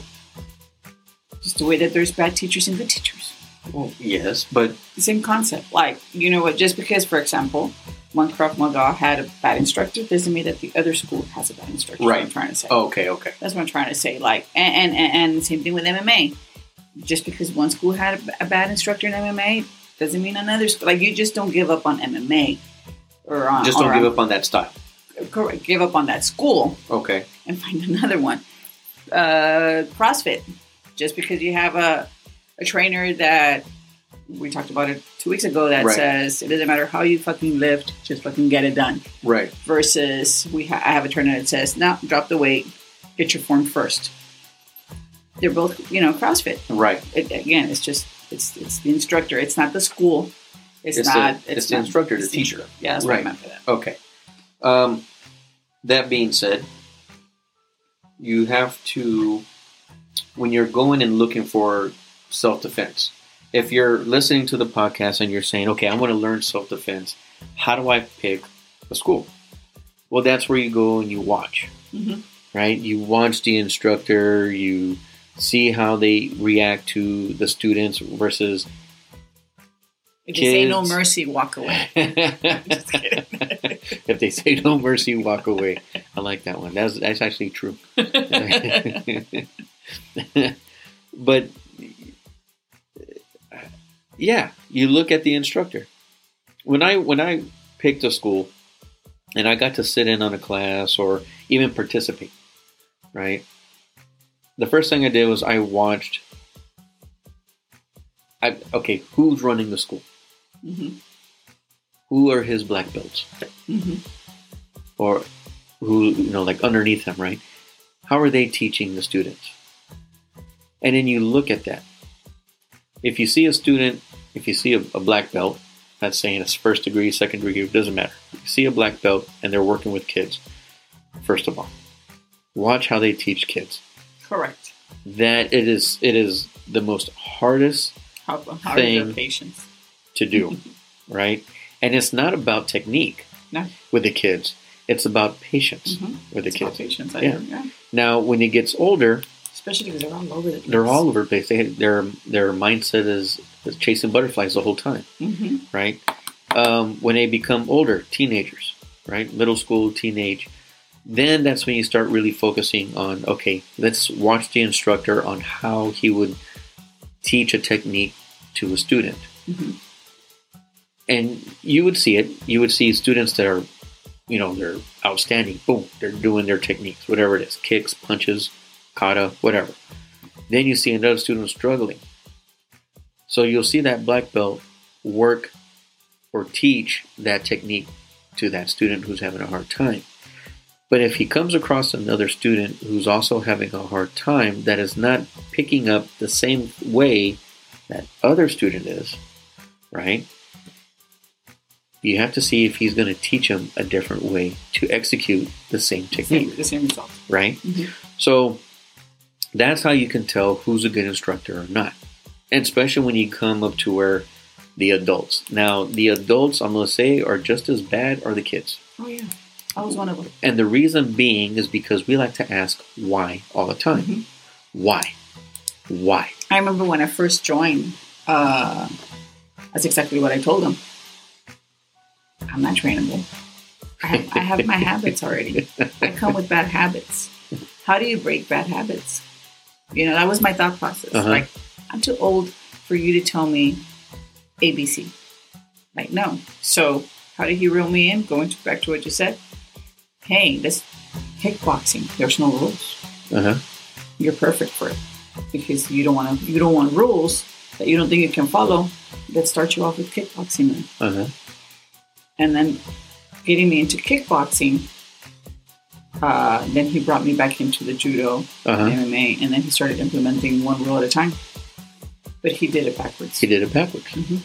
just the way that there's bad teachers and good teachers. Well, yes, but The same concept. Like, you know what, just because, for example, one Krav Maga had a bad instructor doesn't mean that the other school has a bad instructor. That's what I'm Right. trying to say. okay, okay. That's what I'm trying to say. Like, and, and, and, same thing with MMA. Just because one school had a, a bad instructor in MMA doesn't mean another school. Like, you just don't give up on MMA. Or on, Just don't give on- up on that style. Correct. Give up on that school Okay. and find another one. Uh, CrossFit. Just because you have a, a trainer that we talked about it two weeks ago that Right. says it doesn't matter how you fucking lift, just fucking get it done. Right. Versus we ha- I have a trainer that says, no, drop the weight, get your form first. They're both, you know, CrossFit. Right. It, again, it's just it's it's the instructor. It's not the school. It's, It's not. the- it's the instructor, the it's teacher. Yeah, that's what I Right. meant for that. Okay. Um, that being said, you have to, when you're going and looking for self defense, if you're listening to the podcast and you're saying, okay, I want to learn self defense, how do I pick a school? Well, that's where you go and you watch, Mhm. right? You watch the instructor, you see how they react to the students versus If they say no mercy, walk away. If they say no mercy, walk away. I like that one. That's that's actually true. but yeah, you look at the instructor. When I when I picked a school and I got to sit in on a class or even participate, right? The first thing I did was I watched I okay, who's running the school? Mhm. Who are his black belts? Mhm. Or who you know like underneath him, right? How are they teaching the students? And then you look at that. If you see a student, if you see a, a black belt, that's saying it's first degree, second degree, it doesn't matter. You see a black belt and they're working with kids, first of all, watch how they teach kids. Correct. That it is it is the most hardest How, how Thing. patience? to do, right? And it's not about technique No. with the kids. It's about patience Mhm. with the It's kids. patience. I Yeah. yeah. yeah. Now, when it gets older, Especially because they're all over the place. they're all over the place. They, their their mindset is, is chasing butterflies the whole time, hmm right? Um, when they become older, teenagers, right, middle school, teenage, then that's when you start really focusing on okay, let's watch the instructor on how he would teach a technique to a student, hmm and you would see it. You would see students that are, you know, they're outstanding. Boom, they're doing their techniques, whatever it is, kicks, punches, kata, whatever. Then you see another student struggling. So you'll see that black belt work or teach that technique to that student who's having a hard time. But if he comes across another student who's also having a hard time that is not picking up the same way that other student is, right? You have to see if he's going to teach him a different way to execute the same technique Same, the same result. right? Mhm. So that's how you can tell who's a good instructor or not. And especially when you come up to where the adults. Now, the adults, I'm going to say, are just as bad are the kids. Oh yeah, I was one of them. And the reason being is because we like to ask why all the time. Mhm. Why? Why? I remember when I first joined. Uh, that's exactly what I told them. I'm not trainable. I have, I have my habits already. I come with bad habits. How do you break bad habits? You know, that was my thought process. Uh-huh. Like, I'm too old for you to tell me ABC. Like, no. So, how did he reel me in? Going to, back to what you said. Hey, this kickboxing. There's no rules. Uh huh. You're perfect for it because you don't want to. You don't want rules that you don't think you can follow. Let's start you off with kickboxing then Uh huh. and then getting me into kickboxing. Uh, then he brought me back into the judo, Uh huh. MMA, and then he started implementing one rule at a time. But he did it backwards. He did it backwards. Mhm.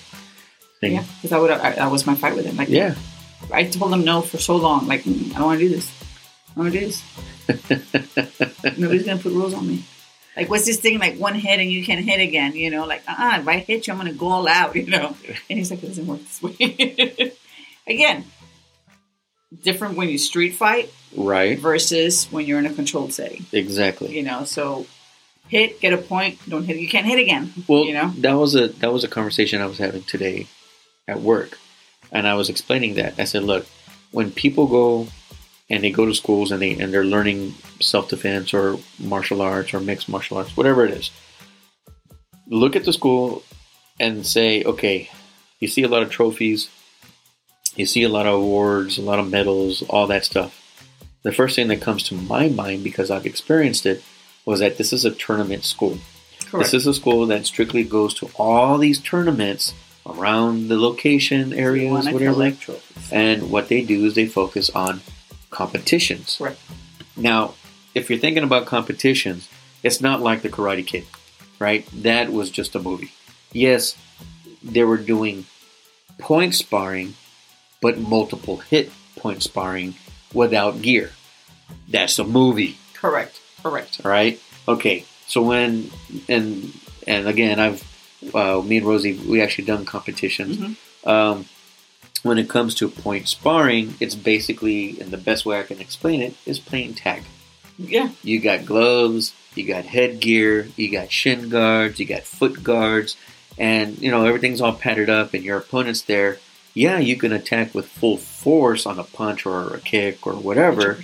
Yeah, because I would. I, that was my fight with him. Like, Yeah. I told him no for so long. Like, "Mm, I don't want to do this. I don't want to do this. Nobody's gonna put rules on me. Like, what's this thing? Like one hit and you can't hit again. You know, like, uh, if I hit you, I'm gonna go all out. You know. And he's like, it doesn't work this way. again, different when you street fight Right. versus when you're in a controlled setting. Exactly. You know, so hit, get a point, don't hit. You can't hit again. Well, you know. that was a that was a conversation I was having today at work, and I was explaining that. I said, look, when people go and they go to schools and they and they're learning self defense or martial arts or mixed martial arts, whatever it is, look at the school and say, okay, you see a lot of trophies, you see a lot of awards, a lot of medals, all that stuff. The first thing that comes to my mind because I've experienced it was that this is a tournament school. Correct. This is a school that strictly goes to all these tournaments around the location areas, whatever. And what they do is they focus on competitions. Correct. Now, if you're thinking about competitions, it's not like the Karate Kid, right? That was just a movie. Yes, they were doing point sparring, but multiple hit point sparring without gear. That's a movie. Correct. Correct. All right. Okay. So when and and again, I've uh, me and Rosie we actually done competitions. Mhm. Um, when it comes to point sparring, it's basically, and the best way I can explain it is playing tag. Yeah. You got gloves, you got headgear, you got shin guards, you got foot guards, and you know everything's all padded up, and your opponent's there. Yeah, you can attack with full force on a punch or a kick or whatever,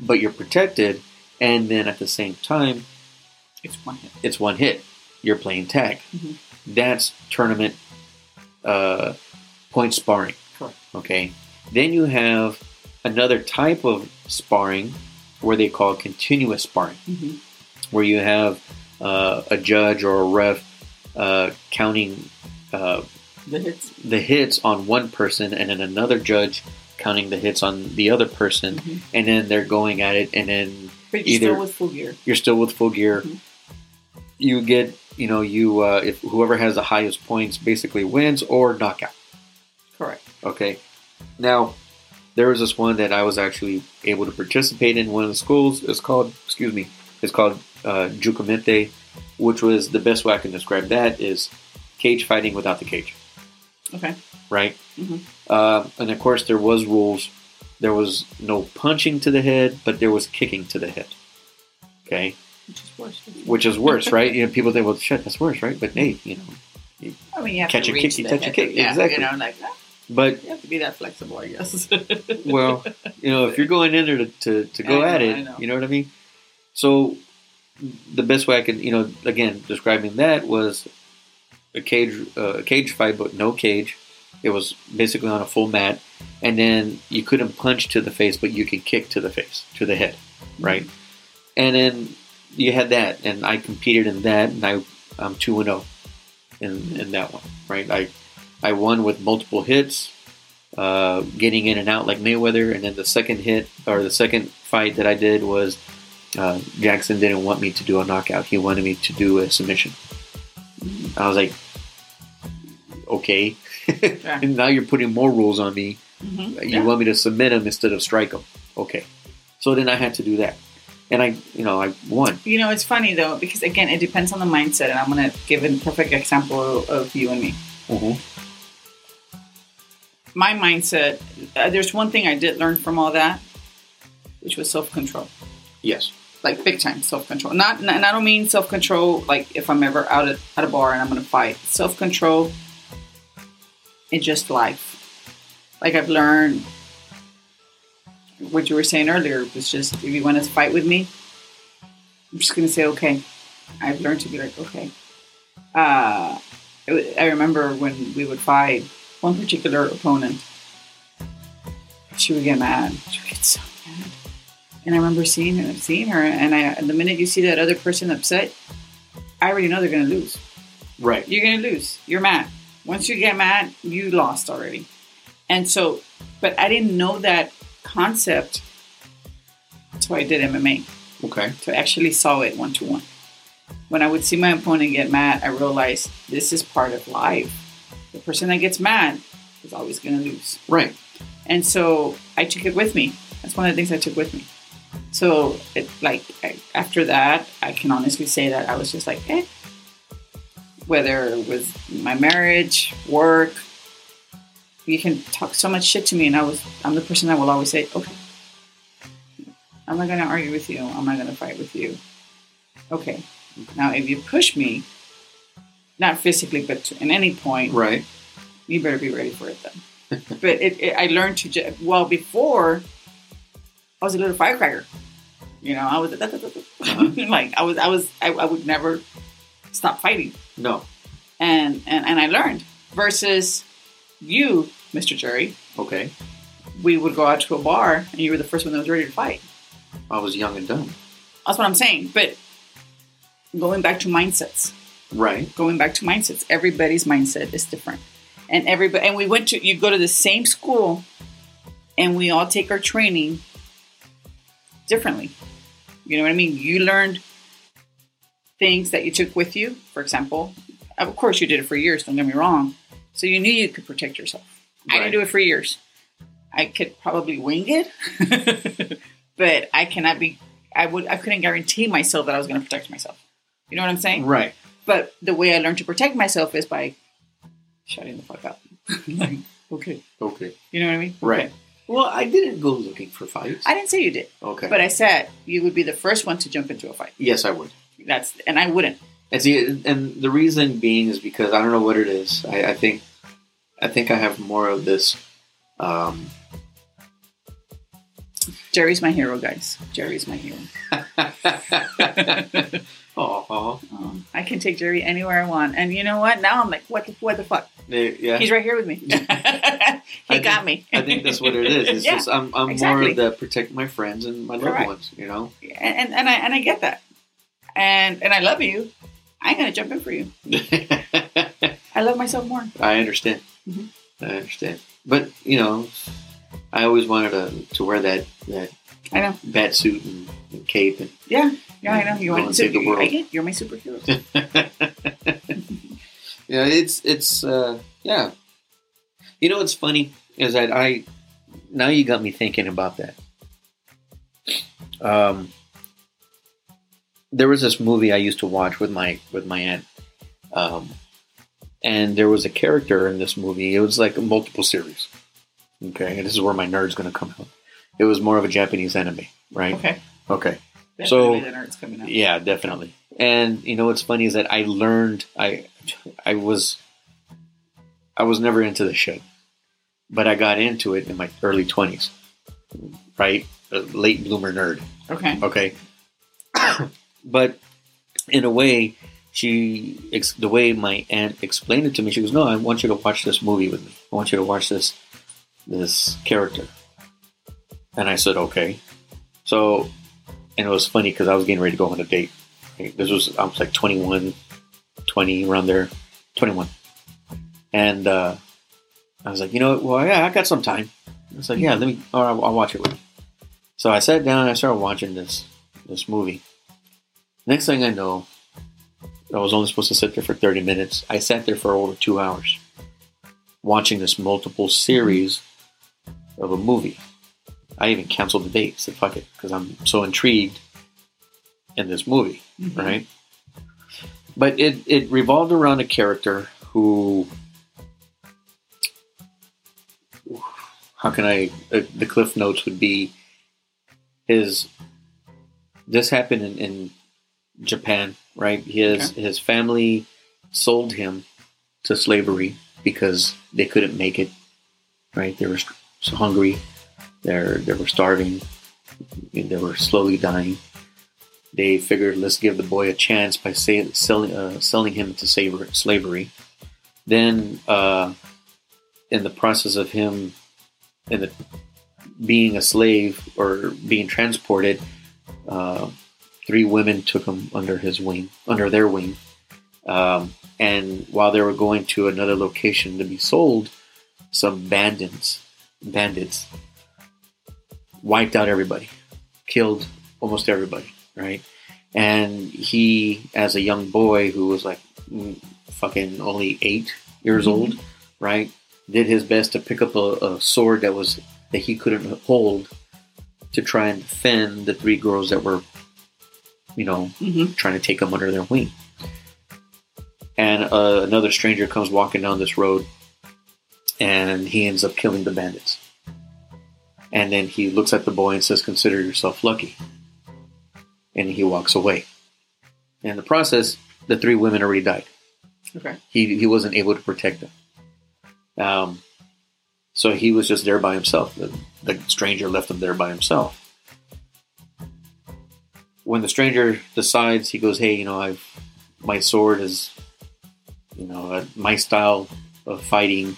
but you're protected. And then at the same time, It's one hit. it's one hit. You're playing tag. Mhm. That's tournament uh, point sparring. Correct. Okay. Then you have another type of sparring where they call continuous sparring, Mm-hmm. where you have uh, a judge or a ref uh, counting uh, The hits. the hits on one person, and then another judge counting the hits on the other person, Mhm. and then they're going at it, and then But you're Either- still with full gear. you're still with full gear. Mhm. You get, you know, you uh, if whoever has the highest points basically wins or knockout. Correct. Okay. Now, there was this one that I was actually able to participate in. One of the schools is called, excuse me, it's called uh, Jucamente, which was the best way I can describe that is cage fighting without the cage, Okay. right? Mhm. Uh, and of course, there was rules. There was no punching to the head, but there was kicking to the head. Okay, Which is worse. which is worse, right? You know, people think, well, shit, that's worse, right? But hey, you know, I mean, you Catch a kick, you catch a kick. Yeah, Exactly. You know, like ah, but you have to be that flexible, I guess. well, you know, if you're going in there to, to, to go I at it, know. you know what I mean? So the best way I can, you know, again, describing that was a cage, uh, a cage fight, but no cage. It was basically on a full mat, and then you couldn't punch to the face, but you could kick to the face, to the head, right? And then you had that, and I competed in that, and I I'm two and zero in in that one, right? I I won with multiple hits, uh, getting in and out like Mayweather, and then the second hit or the second fight that I did was uh, Jackson didn't want me to do a knockout; he wanted me to do a submission. I was like, okay, and now you're putting more rules on me. Mhm. You Yeah. want me to submit him instead of strike him? Okay, so then I had to do that, and I, you know, I won. You know, it's funny though because again, it depends on the mindset, and I'm gonna give a perfect example of you and me. Mm-hmm. My mindset. Uh, there's one thing I did learn from all that, which was self control. Yes. like big time self control. Not, and I don't mean self control like if I'm ever out at, at a bar and I'm gonna fight. Self control in just life. Like I've learned what you were saying earlier was just if you want to fight with me, I'm just gonna say okay. I've learned to be like okay. Uh, I remember when we would fight one particular opponent. She would get mad. She would get so mad. And I remember seeing her, seeing her, and I. And the minute you see that other person upset, I already know they're gonna lose. Right. You're gonna lose. You're mad. Once you get mad, you lost already. And so, but I didn't know that concept. So I did MMA. Okay. So I actually saw it one to one. When I would see my opponent get mad, I realized this is part of life. The person that gets mad is always gonna lose. Right. And so I took it with me. That's one of the things I took with me. So, it, like, I, after that, I can honestly say that I was just like, eh. Whether it was my marriage, work, you can talk so much shit to me, and I was, I'm the person that will always say, okay. I'm not gonna argue with you. I'm not gonna fight with you. Okay. Now, if you push me, not physically, but in any point, Right. you better be ready for it then. but it, it, I learned to ju- well before I was a little firecracker. You know, I was Uh-huh. like I was I was I, I would never stop fighting, No. and, and and I learned. Versus you, Mr. Jerry, Okay. we would go out to a bar and you were the first one that was ready to fight. I was young and dumb. That's what I'm saying. But going back to mindsets, Right. going back to mindsets. Everybody's mindset is different, and everybody. And we went to you go to the same school, and we all take our training differently. You know what I mean? You learned things that you took with you. For example, of course, you did it for years. Don't get me wrong. So you knew you could protect yourself. I didn't do it for years. I could probably wing it, but I cannot be. I would. I couldn't guarantee myself that I was going to protect myself. You know what I'm saying? Right. But the way I learned to protect myself is by shutting the fuck up. like, okay, Okay. you know what I mean? Right. Okay. Well, I didn't go looking for fights. I didn't say you did, okay. but I said you would be the first one to jump into a fight. yes, I would. That's and I wouldn't. And see, and the reason being is because I don't know what it is. I, I think, I think I have more of this. Um, Jerry's my hero, guys. Jerry's my hero. oh, Um, I can take Jerry anywhere I want, and you know what? Now I'm like, what the what the fuck? yeah. He's right here with me. he I got me. I think that's what it is. It's Yeah, just I'm, I'm exactly. more of the protect my friends and my loved ones. You know. and, and and I and I get that, and and I love you. I'm gonna jump in for you. I love myself more. I understand. Mhm. I understand. But you know, I always wanted to to wear that that I know. bat suit and, and cape and Yeah, yeah, I know. you want to save the world. I get you're my superhero. yeah, it's it's uh yeah. You know what's funny is that I now you got me thinking about that. Um there was this movie I used to watch with my with my aunt. Um and there was a character in this movie. It was like a multiple series. Okay, and this is where my nerd's gonna come out. It was more of a Japanese anime, right? Okay. Okay. So- Definitely the nerd's coming out. Yeah, definitely. And you know what's funny is that I learned I I was I was never into the shit, but I got into it in my early twenties, right? A late bloomer nerd. Okay. Okay, but in a way, she the way my aunt explained it to me, she goes, "No, I want you to watch this movie with me. I want you to watch this this character." And I said, "Okay." So, and it was funny because I was getting ready to go on a date. This was I was like 21, 20 around there, twenty one, and uh, I was like, you know, what? well, yeah, I got some time. I was like, yeah, let me, I'll, I'll watch it with you. So I sat down and I started watching this this movie. Next thing I know, I was only supposed to sit there for 30 minutes. I sat there for over two hours watching this multiple series of a movie. I even canceled the date. Said fuck it, because I'm so intrigued in this movie, Mhm. right? But it it revolved around a character who, how can I? Uh, the cliff notes would be his. This happened in, in Japan, right? His his family sold him to slavery because they couldn't make it, right? They were so hungry, they they were starving, they were slowly dying. They figured, let's give the boy a chance by say, selling uh, selling him to slavery. slavery. Then, uh, in the process of him, in the being a slave or being transported, uh, three women took him under his wing, under their wing. Um, and while they were going to another location to be sold, some bandits, bandits, wiped out everybody, killed almost everybody, right? And he, as a young boy who was like mm, fucking only eight years Mhm. old, right, did his best to pick up a, a sword that was that he couldn't hold to try and defend the three girls that were, you know, Mhm. trying to take them under their wing. And uh, another stranger comes walking down this road, and he ends up killing the bandits. And then he looks at the boy and says, "Consider yourself lucky." And he walks away. In the process, the three women already died. Okay. He he wasn't able to protect them. Um, so he was just there by himself. The, the stranger left him there by himself. When the stranger decides, he goes, "Hey, you know, I've my sword is, you know, uh, my style of fighting.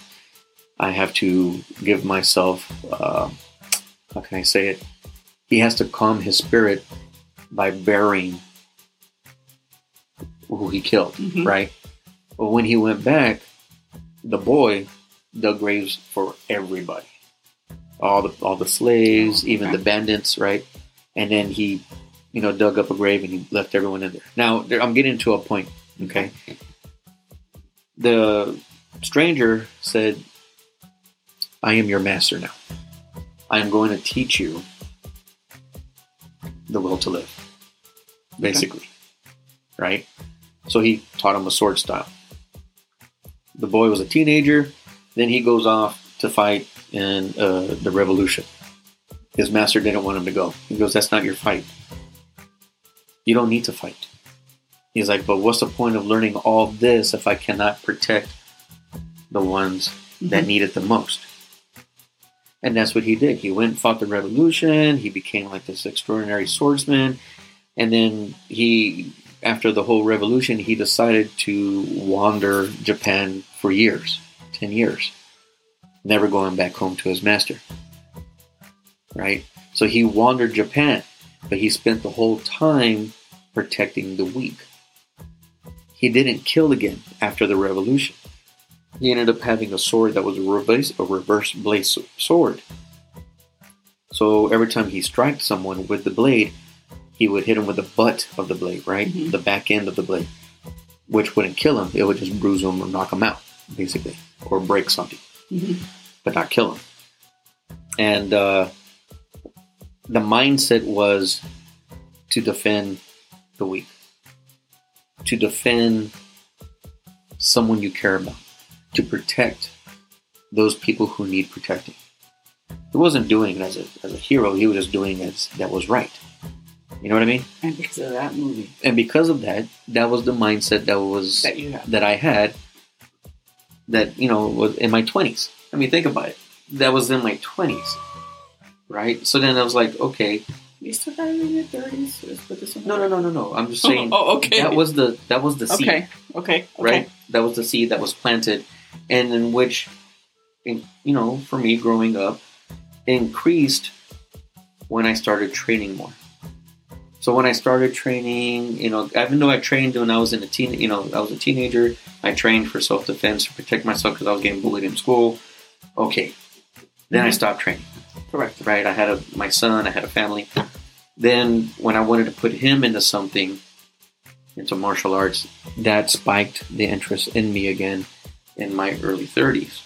I have to give myself. Uh, how can I say it? He has to calm his spirit by burying who he killed, Mhm. right? But when he went back, the boy dug graves for everybody, all the all the slaves, Oh, even the bandits, right? And then he, you know, dug up a grave and he left everyone in there. Now there, I'm getting to a point, okay? The stranger said, "I am your master now. I am going to teach you the will to live, basically. Right? So he taught him a sword style. The boy was a teenager. Then he goes off to fight in uh, the revolution. His master didn't want him to go. He goes, That's not your fight. You don't need to fight. He's like, But what's the point of learning all this if I cannot protect the ones that Mhm. need it the most? And that's what he did. He went and fought the revolution. He became like this extraordinary swordsman. And then he, after the whole revolution, he decided to wander Japan for years 10 years, never going back home to his master. Right? So he wandered Japan, but he spent the whole time protecting the weak. He didn't kill again after the revolution. He ended up having a sword that was a reverse, a reverse blade sword. So every time he struck someone with the blade, he would hit him with the butt of the blade, right? Mhm. The back end of the blade, which wouldn't kill him. It would just bruise him or knock him out, basically, or break something, Mhm. but not kill him. And uh, the mindset was to defend the weak to defend someone you care about, to protect those people who need protecting. He wasn't doing it as a, as a hero, he was just doing it as that was right. You know what I mean? And because of that movie And because of that, that was the mindset that was that you have. that I had that, you know, was in my 20s. I mean, think about it. That was in my 20s. Right? So then I was like, okay, You still got it in your thirties. Let's this in no, no, no, no, no. I'm just saying Oh, okay. that was the that was the seed. okay. Okay. Okay. right? That was the seed that was planted, and in which, in, you know, for me growing up, increased when I started training more. So when I started training, you know, even though I trained when I was in a teen, you know, I was a teenager, I trained for self defense to protect myself because I was getting bullied in school. Okay, then I Mhm. stopped training Correct. right? I had a my son, I had a family. Then when I wanted to put him into something, into martial arts, that spiked the interest in me again in my early 30s.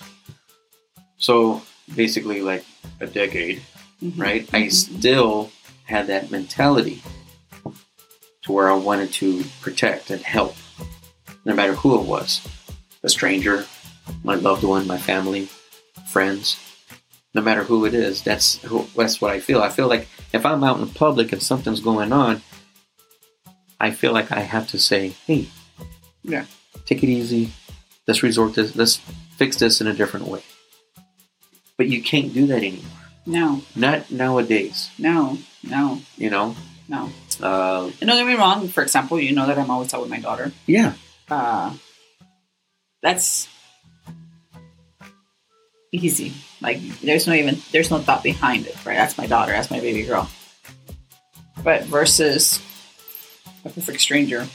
So basically, like a decade, Mhm. right? I Mhm. still had that mentality to where I wanted to protect and help, no matter who it was a stranger, my loved one, my family, friends. No matter who it is, that's who, that's what I feel. I feel like if I'm out in public and something's going on, I feel like I have to say, "Hey, Yeah. take it easy. Let's resort to let's fix this in a different way." But you can't do that anymore. No. Not nowadays. No. No. You know. No. Uh, And don't get me wrong. For example, you know that I'm always out with my daughter. yeah. uh, that's easy. Like there's no even there's no thought behind it, right? That's my daughter. That's my baby girl. But versus a perfect stranger,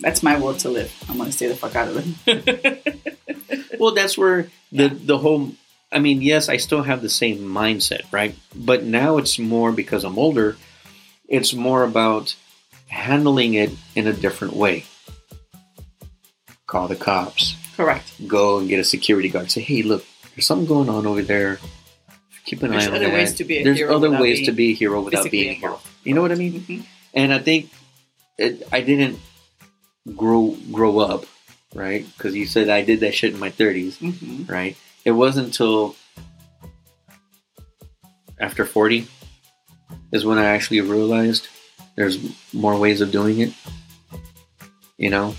that's my will to live. I'm gonna stay the fuck out of it. Well, that's where the the whole. I mean, yes, I still have the same mindset, right? But now it's more because I'm older. It's more about handling it in a different way. Call the cops. Correct. Go and get a security guard. Say, hey, look, there's something going on over there. Keep an There's eye on other that. ways to be a there's hero other ways to be a hero without being a hero. You know what I mean? Mhm. And I think it, I didn't grow grow up, right? Because you said I did that shit in my 30s, Mhm. right? It wasn't until after 40 is when I actually realized there's more ways of doing it. You know,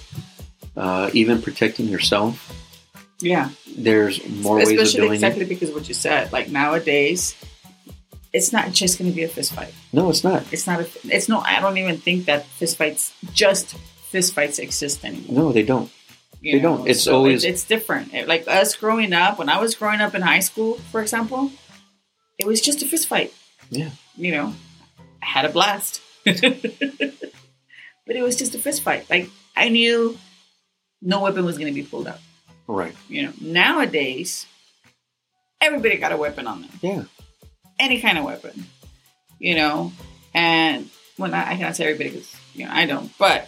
uh, even protecting yourself, Yeah. there's more ways of Especially doing exactly it. because of what you said. Like nowadays, it's not just going to be a fist fight. No, it's not. It's not a. It's no. I don't even think that fist fights just fist fights exist anymore. No, they don't. you They don't. It's always- it's, it's different. It- like us growing up, when I was growing up in high school, for example, it was just a fist fight. Yeah. You know, I had a blast, but it was just a fist fight. Like I knew no weapon was going to be pulled out. Right. You know, nowadays everybody got a weapon on them Yeah. any kind of weapon, you know. And when I, I cannot say everybody because you know I don't, but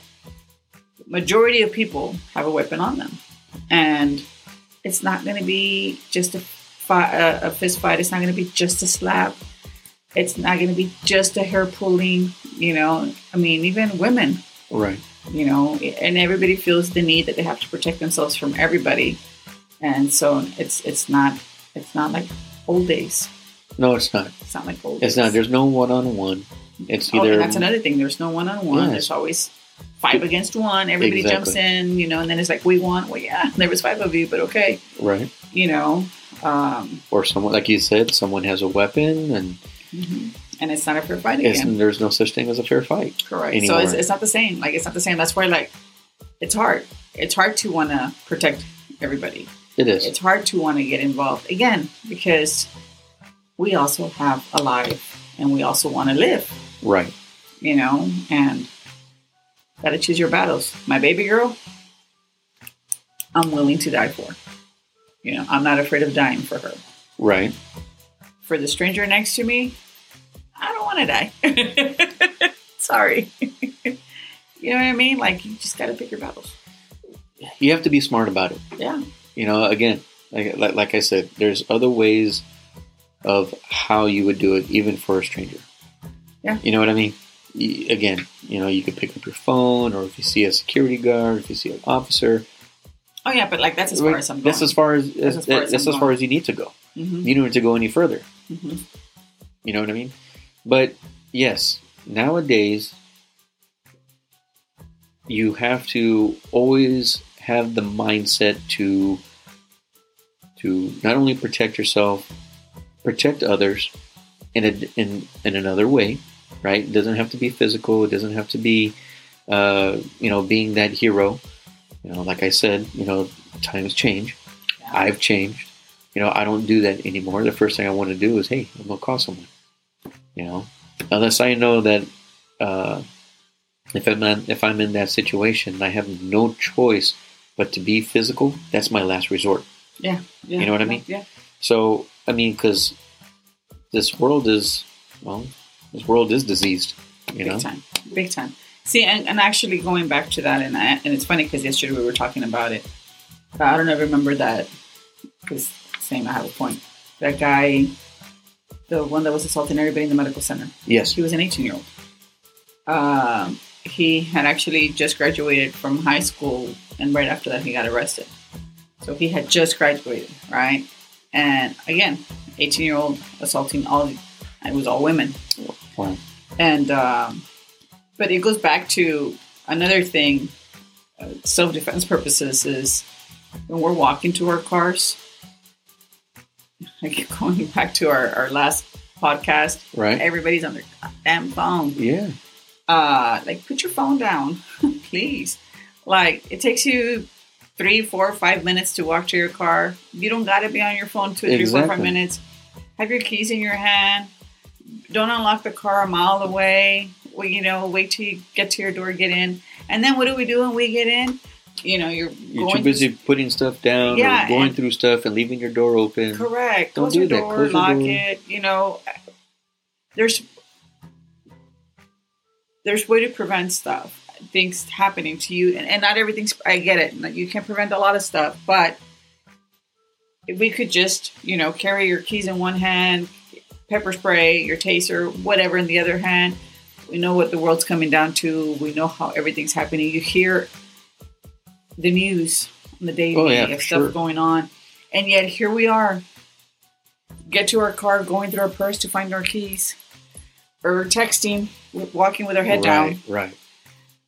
majority of people have a weapon on them, and it's not going to be just a, fi- a, a fist fight. It's not going to be just a slap. It's not going to be just a hair pulling. You know, I mean, even women. Right. You know, and everybody feels the need that they have to protect themselves from everybody, and so it's it's not it's not like old days. No, it's not. It's not like old. It's days. not. There's no one on one. It's Oh, either and that's another thing. There's no one on one. There's always five against one. Everybody jumps in, you know, and then it's like we want. Well, yeah, there was five of you, but okay, right. you know. Um, Or someone, like you said, someone has a weapon, and and it's not a fair fight it's, again. there's no such thing as a fair fight. Correct. anymore. So it's, it's not the same. Like it's not the same. That's why like it's hard. It's hard to want to protect everybody. It is. It's hard to want to get involved again because we also have a life and we also want to live. right. you know, and gotta choose your battles. My baby girl, I'm willing to die for. You know, I'm not afraid of dying for her. Right. For the stranger next to me, I don't want to die. Sorry. you know what I mean? Like, you just gotta pick your battles. You have to be smart about it. Yeah. You know, again, like, like, like I said, there's other ways of how you would do it, even for a stranger. Yeah. You know what I mean? Again, you know, you could pick up your phone, or if you see a security guard, if you see an officer, Oh, yeah, but like, that's as far as I'm going. that's as far as, That's as far as as far as you need to go. Mhm, You don't need to go any further. mhm. You know what I mean? But yes, nowadays you have to always have the mindset to to not only protect yourself, protect others in a, in in another way, right? It doesn't have to be physical. It doesn't have to be, uh, you know, being that hero. You know, like I said, you know, times change. I've changed. You know, I don't do that anymore. The first thing I want to do is, hey, I'm gonna call someone. You know, unless I know that uh, if I'm not, if I'm in that situation, I have no choice but to be physical. That's my last resort. Yeah, yeah. You know what I mean? Yeah. So, I mean, because this world is well, this world is diseased. You big know, time, big time. See, and, and actually going back to that, and I, and it's funny because yesterday we were talking about it. But I don't know, remember that because same, I have a point. That guy, the one that was assaulting everybody in the medical center, yes, he was an 18 year old. Um, he had actually just graduated from high school, and right after that, he got arrested. So he had just graduated, right? And again, 18 year old assaulting all, it was all women. Wow. And, um, but it goes back to another thing, uh, self defense purposes, is when we're walking to our cars, I keep going back to our, our last podcast, right, everybody's on their damn phone. yeah, Uh, like, put your phone down, please. Like, it takes you three, four, five minutes to walk to your car. You don't got to be on your phone two, three, four, five Exactly. minutes. Have your keys in your hand. Don't unlock the car a mile away. Well, you know, wait till you get to your door, get in. And then what do we do when we get in? You know, you're you're going too busy putting stuff down Yeah, or going and- through stuff and leaving your door open. Correct. Don't Close do your that. door, Close your lock door. it. You know, there's there's way to prevent stuff, things happening to you, and, and not everything's. I get it. You can't prevent a lot of stuff, but if we could just, you know, carry your keys in one hand, pepper spray, your taser, whatever in the other hand. We know what the world's coming down to. We know how everything's happening. You hear the news on the daily Oh, yeah, of stuff sure. going on, and yet here we are. Get to our car, going through our purse to find our keys, or texting, walking with our head down. right, right.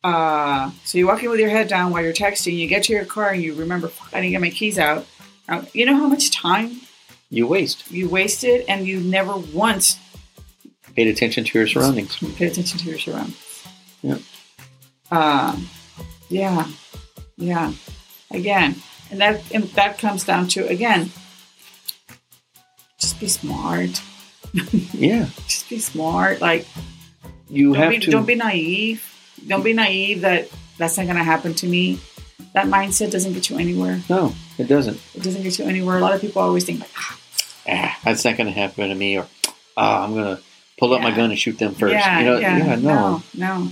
Uh, so you're walking with your head down while you're texting. You get to your car and you remember, I didn't get my keys out. Uh, you know how much time You waste. you wasted, and you never once Paid attention to your surroundings. pay attention to your surroundings. Yeah. Um, yeah, yeah. Again, and that and that comes down to again, just be smart. Yeah, Just be smart. Like you don't have be, to. don't be naive. Don't be naive that that's not going to happen to me. That mindset doesn't get you anywhere. no, it doesn't. It doesn't get you anywhere. A lot of people always think like, Ah, that's not going to happen to me, or ah, I'm going to pull up my gun and shoot them first. yeah, you know, yeah, no, no, no.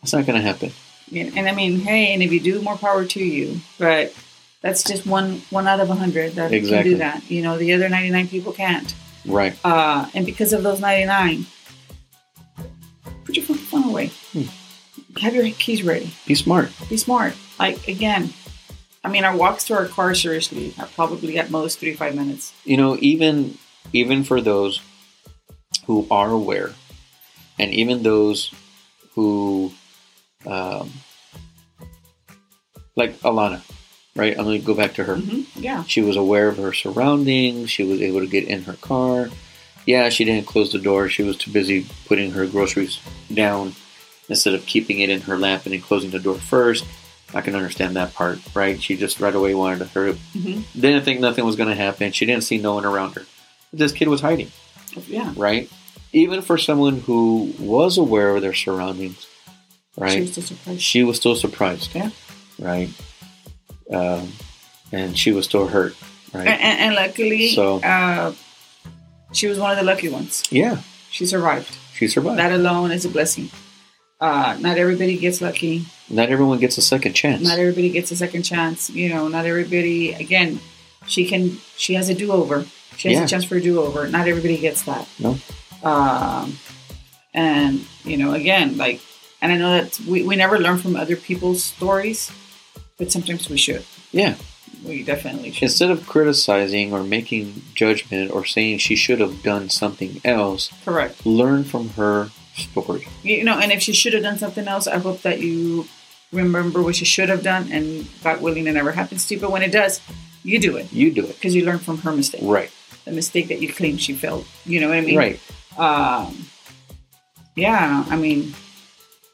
that's not going to happen. Yeah, And I mean, hey, and if you do, more power to you. But that's just one one out of a hundred that Exactly. can do that. You know, the other ninety nine people can't. Right. Uh, and because of those ninety nine, on the way. Hmm. Have your keys ready. Be smart. Be smart. Like again, I mean, our walks to our car seriously are probably at most three five minutes. You know, even even for those who are aware, and even those who, um, like Alana, right? I'm going to go back to her. hmm Yeah. She was aware of her surroundings. She was able to get in her car. Yeah, she didn't close the door. She was too busy putting her groceries down instead of keeping it in her lap and then closing the door first. I can understand that part, right? She just right away wanted to hurry. hmm Didn't think nothing was going to happen. She didn't see no one around her. This kid was hiding, Yeah. right? Even for someone who was aware of their surroundings, She right? was still surprised. She was still surprised, Yeah. right? Um, and she was still hurt, right? And, and, and luckily, So- uh, she was one of the lucky ones. Yeah, She survived. she survived. That alone is a blessing. Uh, not everybody gets lucky. Not everyone gets a second chance. Not everybody gets a second chance. You know, not everybody. Again, she can. She has a do over. She has Yeah. a chance for a do over. Not everybody gets that. No. Um, and you know, again, like, and I know that we, we never learn from other people's stories, but sometimes we should. yeah. We definitely should. Instead of criticizing or making judgment or saying she should have done something else, Correct. learn from her story. You know, and if she should have done something else, I hope that you remember what she should have done, and God willing, it never happens to you. But when it does, you do it You do it. because you learn from her mistake, Right. the mistake that you claim she failed. You know what I mean? Right. um, yeah, I mean,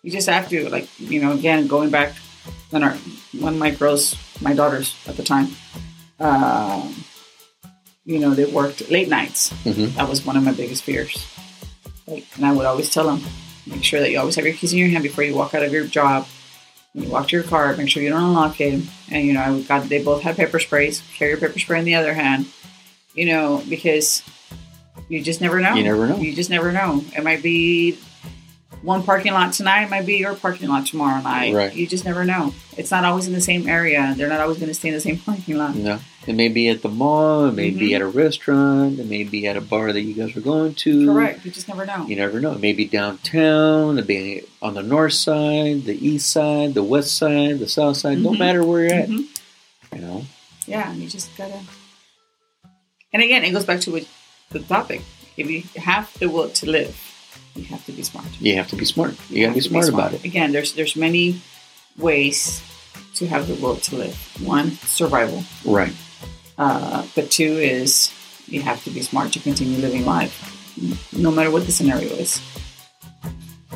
you just have to like you know again going back when our when my girls, my daughters at the time, um, you know they worked late nights. Mhm. That was one of my biggest fears. Like, and I would always tell them, make sure that you always have your keys in your hand before you walk out of your job. When you walk to your car, make sure you don't unlock it. And you know, I got they both had pepper sprays. Carry your pepper spray in the other hand. You know, because you just never know. You never know. You just never know. It might be one parking lot tonight. Might be your parking lot tomorrow night. Right. You just never know. It's not always in the same area. They're not always going to stay in the same parking lot. No. It may be at the mall. It may be Mhm. at a restaurant. It may be at a bar that you guys are going to. Correct. You just never know. You never know. It may be downtown. It may be on the north side, the east side, the west side, the south side. No Mhm. matter where you're at. Mhm. You know. Yeah, you just gotta. And again, it goes back to the topic. If you have the will to live, you have to be smart. You have to be smart. You got to be smart about it. Again, there's there's many ways to have the will to live. One, survival. Right. Uh, but two is you have to be smart to continue living life, no matter what the scenario is.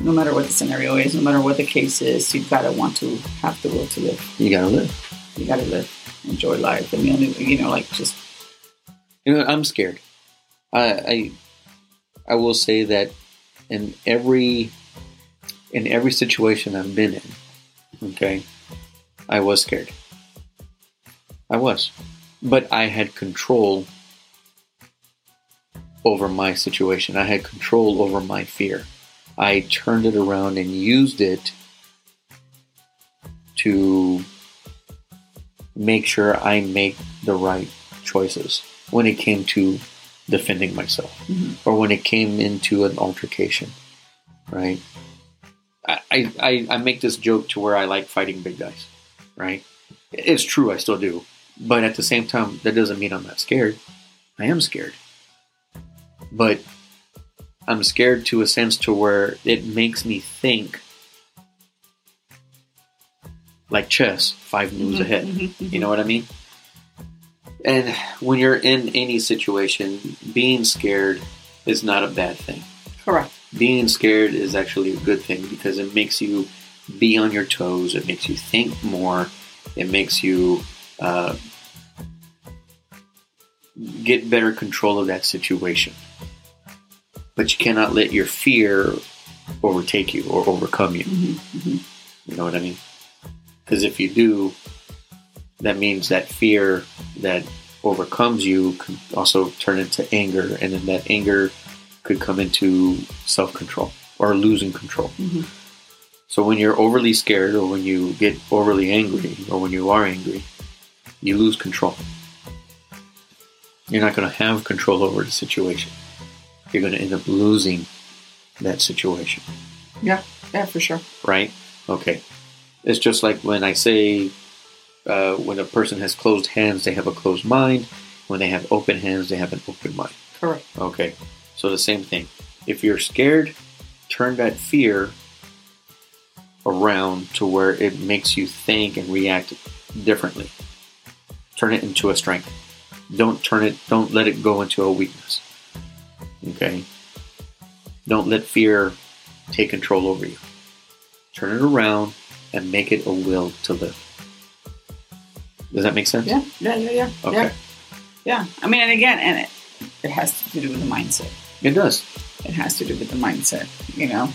No matter what the scenario is, no matter what the case is, you've got to want to have the will to live. You got to live. You got to live, enjoy life, and the only you know, like just You know, I'm scared. I, I I will say that in every in every situation I've been in, okay, I was scared. I was, but I had control over my situation. I had control over my fear. I turned it around and used it to make sure I make the right choices when it came to defending myself Mhm. or when it came into an altercation, right? I, I, I- make this joke to where I like fighting big guys, right? It's true, I still do. But at the same time, that doesn't mean I'm not scared. I am scared. But I'm scared to a sense to where it makes me think like chess, five moves Mhm, ahead. mhm, mhm. You know what I mean? And when you're in any situation, being scared is not a bad thing. Correct. Being scared is actually a good thing because it makes you be on your toes. It makes you think more. It makes you uh, get better control of that situation. But you cannot let your fear overtake you or overcome you. Mhm, mhm. You know what I mean? Because if you do, that means that fear that overcomes you can also turn into anger, and then that anger could come into self control or losing control. Mhm. So when you're overly scared, or when you get overly angry, or when you are angry, you lose control. You're not going to have control over the situation. You're going to end up losing that situation. Yeah. Yeah, for sure. right? Okay. It's just like when I say uh, when a person has closed hands, they have a closed mind. When they have open hands, they have an open mind. Correct. Okay. So the same thing. If you're scared, turn that fear around to where it makes you think and react differently. Turn it into a strength. Don't turn it, don't let it go into a weakness. Okay? Don't let fear take control over you. Turn it around and make it a will to live. Does that make sense? Yeah, yeah, yeah, yeah. Okay. Yeah. Yeah. I mean, and again, and it, it has to do with the mindset. It does. It has to do with the mindset, you know.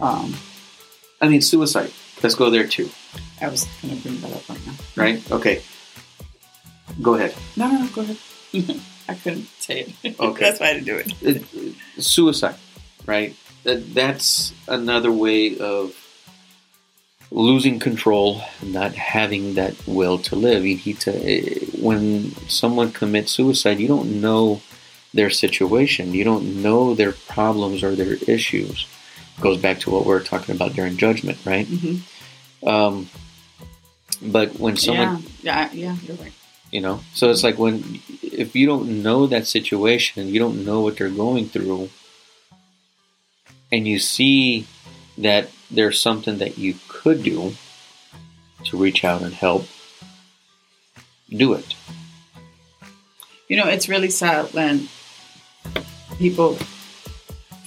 Um, I mean, suicide. Let's go there too, I was going to bring that up right now. right? Okay. Go ahead. No, no, no, go ahead. I couldn't say it. Okay. That's why I didn't do it. it, it- suicide, right? That, that's another way of losing control, not having that will to live. You need to. eh, When someone commits suicide, you don't know their situation. You don't know their problems or their issues. It Goes back to what we were talking about during judgment, right? hmm Um, but when someone yeah, yeah, yeah, you're right. you know so it's like when if you don't know that situation you don't know what they're going through and you see that there's something that you could do to reach out and help do it You know, it's really sad when people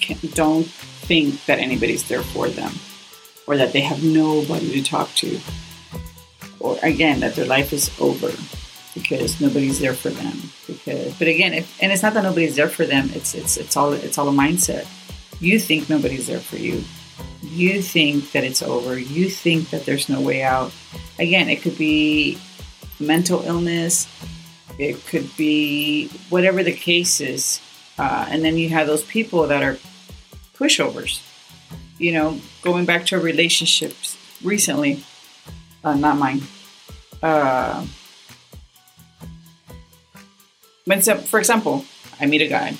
can, don't think that anybody's there for them or that they have nobody to talk to. Or again, that their life is over because nobody's there for them. Because, but again, if, and it's not that nobody's there for them. It's it's it's all it's all a mindset. You think nobody's there for you. You think that it's over. You think that there's no way out. Again, it could be mental illness, it could be whatever the case is. Uh, and then you have those people that are pushovers. You know, going back to relationships recently, uh, not mine. Uh, when some, for example, I meet a guy,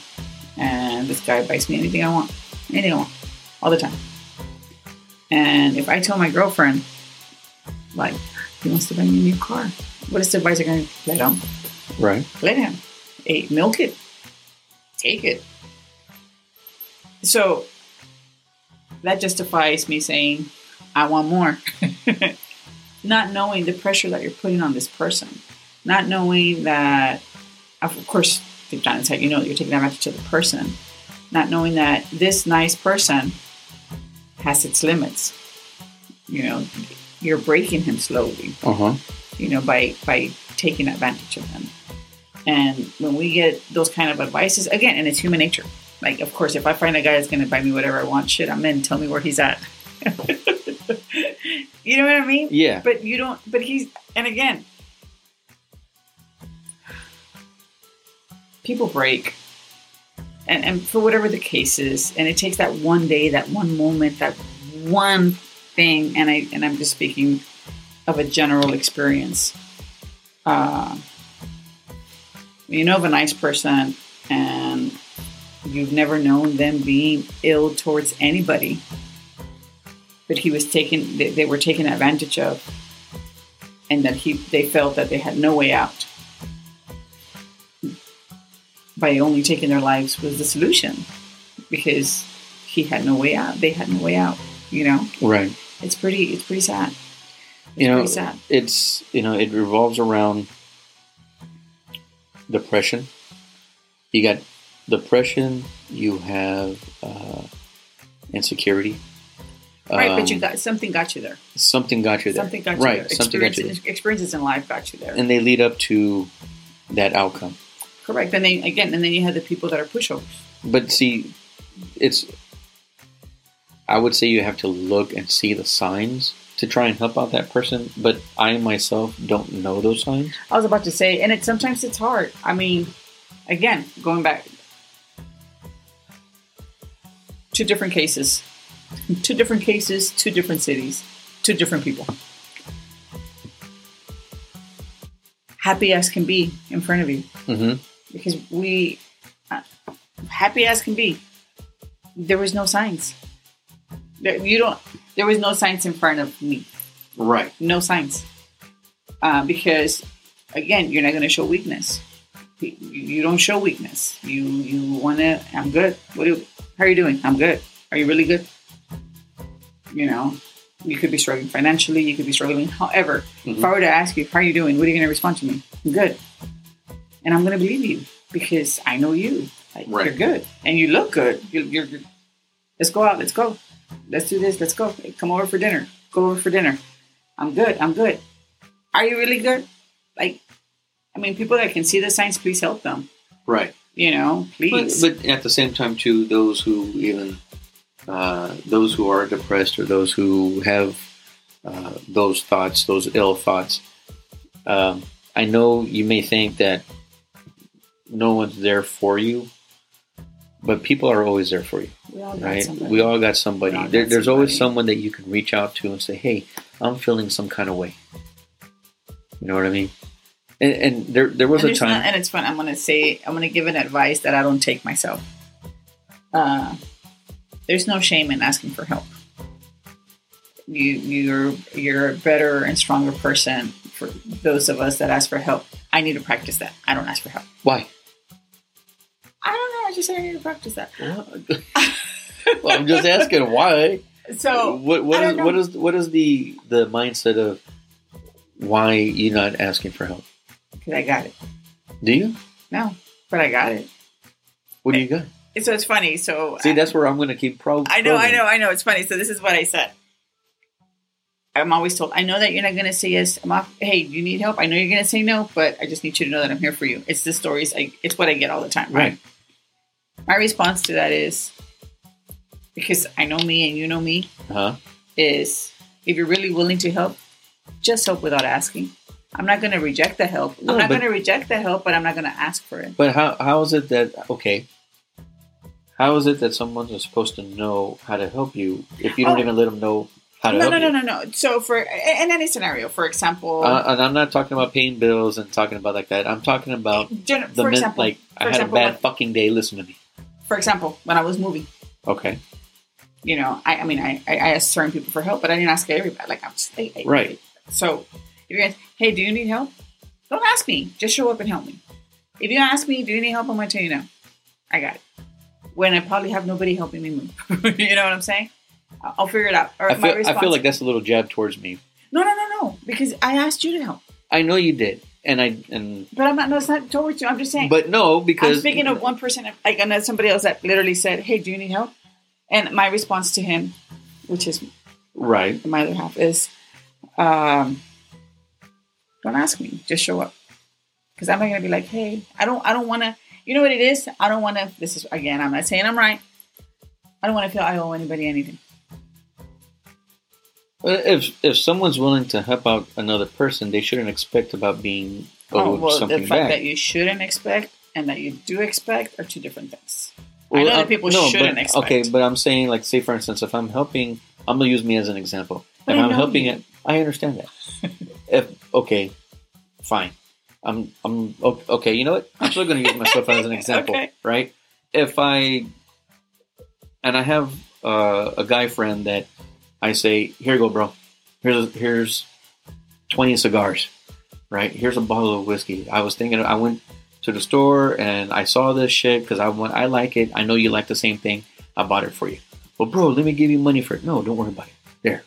and this guy buys me anything I want, anything I want, all the time. And if I tell my girlfriend, like, he wants to buy me a new car, what is the advice I'm going to let him? right Let him. Hey, milk it. Take it. So that justifies me saying, I want more. Not knowing the pressure that you're putting on this person. Not knowing that, of course, deep down inside, you know that you're taking advantage of the person. Not knowing that this nice person has its limits. You know, you're breaking him slowly uh-huh you know, by by taking advantage of him. And when we get those kind of advices, again, and it's human nature. Like, of course, if I find a guy that's going to buy me whatever I want, shit, I'm in. Tell me where he's at. you know what I mean? yeah But you don't. But he's. And again, people break, and and for whatever the case is, and it takes that one day, that one moment, that one thing. And I and I'm just speaking of a general experience. Uh, you know of a nice person, and you've never known them being ill towards anybody, but he was taken. They, they were taken advantage of, and that he they felt that they had no way out. By only taking their lives was the solution, because he had no way out. They had no way out. You know, right it's pretty. It's pretty sad. It's you know pretty sad. it's you know it revolves around depression you got depression you have uh, insecurity Right, but you Um, got something got you there. something got you there Something got you right there. something got you there experiences in life got you there. and they lead up to that outcome Correct. And then again, and then you have the people that are pushovers. but see it's i would say you have to look and see the signs to try and help out that person but i myself don't know those signs I was about to say, and it sometimes it's hard. I mean, again, going back, two different cases, two different cases, two different cities, two different people. Happy as can be in front of you mm-hmm. Because we, uh, happy as can be, there was no signs. There- You don't. There was no signs in front of me. Right. No signs. Uh, because again, you're not going to show weakness. You, don't show weakness. You you want to. I'm good. What do? You, how are you doing? I'm good. Are you really good? You know, you could be struggling financially. You could be struggling. However, if I were to ask you, how are you doing? What are you going to respond to me? I'm good. And I'm going to believe you because I know you. Like, Right. You're good and you look good. You're, you're, you're- let's go out. Let's go. Let's do this. Let's go. Hey, come over for dinner. Go over for dinner. I'm good. I'm good. Are you really good? Like, I mean, people that can see the signs, please help them. Right. You know, But, please. but at the same time, too, those who even uh, those who are depressed or those who have uh, those thoughts, those ill thoughts, um, I know you may think that no one's there for you, but people are always there for you, we all got right? somebody. We all got somebody. All there, got there's always someone that you can reach out to and say, "Hey, I'm feeling some kind of way." You know what I mean? And, and there, there was and a time. not- and it's fun. I'm gonna say, I'm gonna give an advice that I don't take myself. Uh, there's no shame in asking for help. You, you're, you're a better and stronger person for those of us that ask for help. I need to practice that. I don't ask for help. Why? I don't know. I just say I need to practice that. well, I'm just asking why. So what what is what is what is the the mindset of why you're not asking for help? because I got it. Do you? No, but I got it. What do you got? So it's funny. So See, that's where I'm going to keep probing. I know, I know, I know. It's funny. So this is what I said. I'm always told, I know that you're not going to say yes. I'm off. Hey, you need help? I know you're going to say no, but I just need you to know that I'm here for you. It's the stories. I, it's what I get all the time. Right? Right. My response to that is because I know me and you know me uh-huh. is if you're really willing to help, just help without asking. I'm not going to reject the help. No, I'm not going to reject the help, but I'm not going to ask for it. But how how is it that okay? How is it that someone is supposed to know how to help you if you don't Oh. even let them know No, no, no, no, no. So for in any scenario, for example, Uh, and I'm not talking about paying bills and talking about like that. I'm talking about gen- the for example, like I had example, a bad when- fucking day. Listen to me. for example, when I was moving, Okay. you know, I, I mean, I, I I asked certain people for help, but I didn't ask everybody. Like I'm just I, I- Right. So if you guys, hey, do you need help? Don't ask me. Just show up and help me. If you ask me, do you need help? I'm gonna tell you no. I got it. When I probably have nobody helping me move. you know what I'm saying? I'll figure it out. Or I feel I feel like that's a little jab towards me. no, no, no, no. Because I asked you to help, I know you did, and I and but I'm not. No, it's not towards you. I'm just saying. but no because I'm speaking of one person, like and then somebody else that literally said, "Hey, do you need help?" And my response to him, which is right. my other half, is, um, "Don't ask me. Just show up." Because I'm not gonna be like, "Hey, I don't, I don't want to." You know what it is? I don't want to. This is again. I'm not saying I'm right. I don't want to feel I owe anybody anything. If if someone's willing to help out another person, they shouldn't expect about being owed oh, well, the fact back. that you shouldn't expect and that you do expect are two different things. Well, I know that uh, people no, shouldn't but, expect. Okay, but I'm saying, like, say for instance, if I'm helping, I'm gonna use me as an example. But if I'm helping you. it, I understand that. if okay, fine. I'm I'm okay. You know what? I'm still gonna use myself as an example, Okay. right? If I and I have uh, a guy friend that I say, "Here you go, bro. Here's here's twenty cigars, right? Here's a bottle of whiskey." I was thinking, I went to the store and I saw this shit because I want, I like it. I know you like the same thing. I bought it for you. Well, bro, let me give you money for it. No, don't worry about it. There.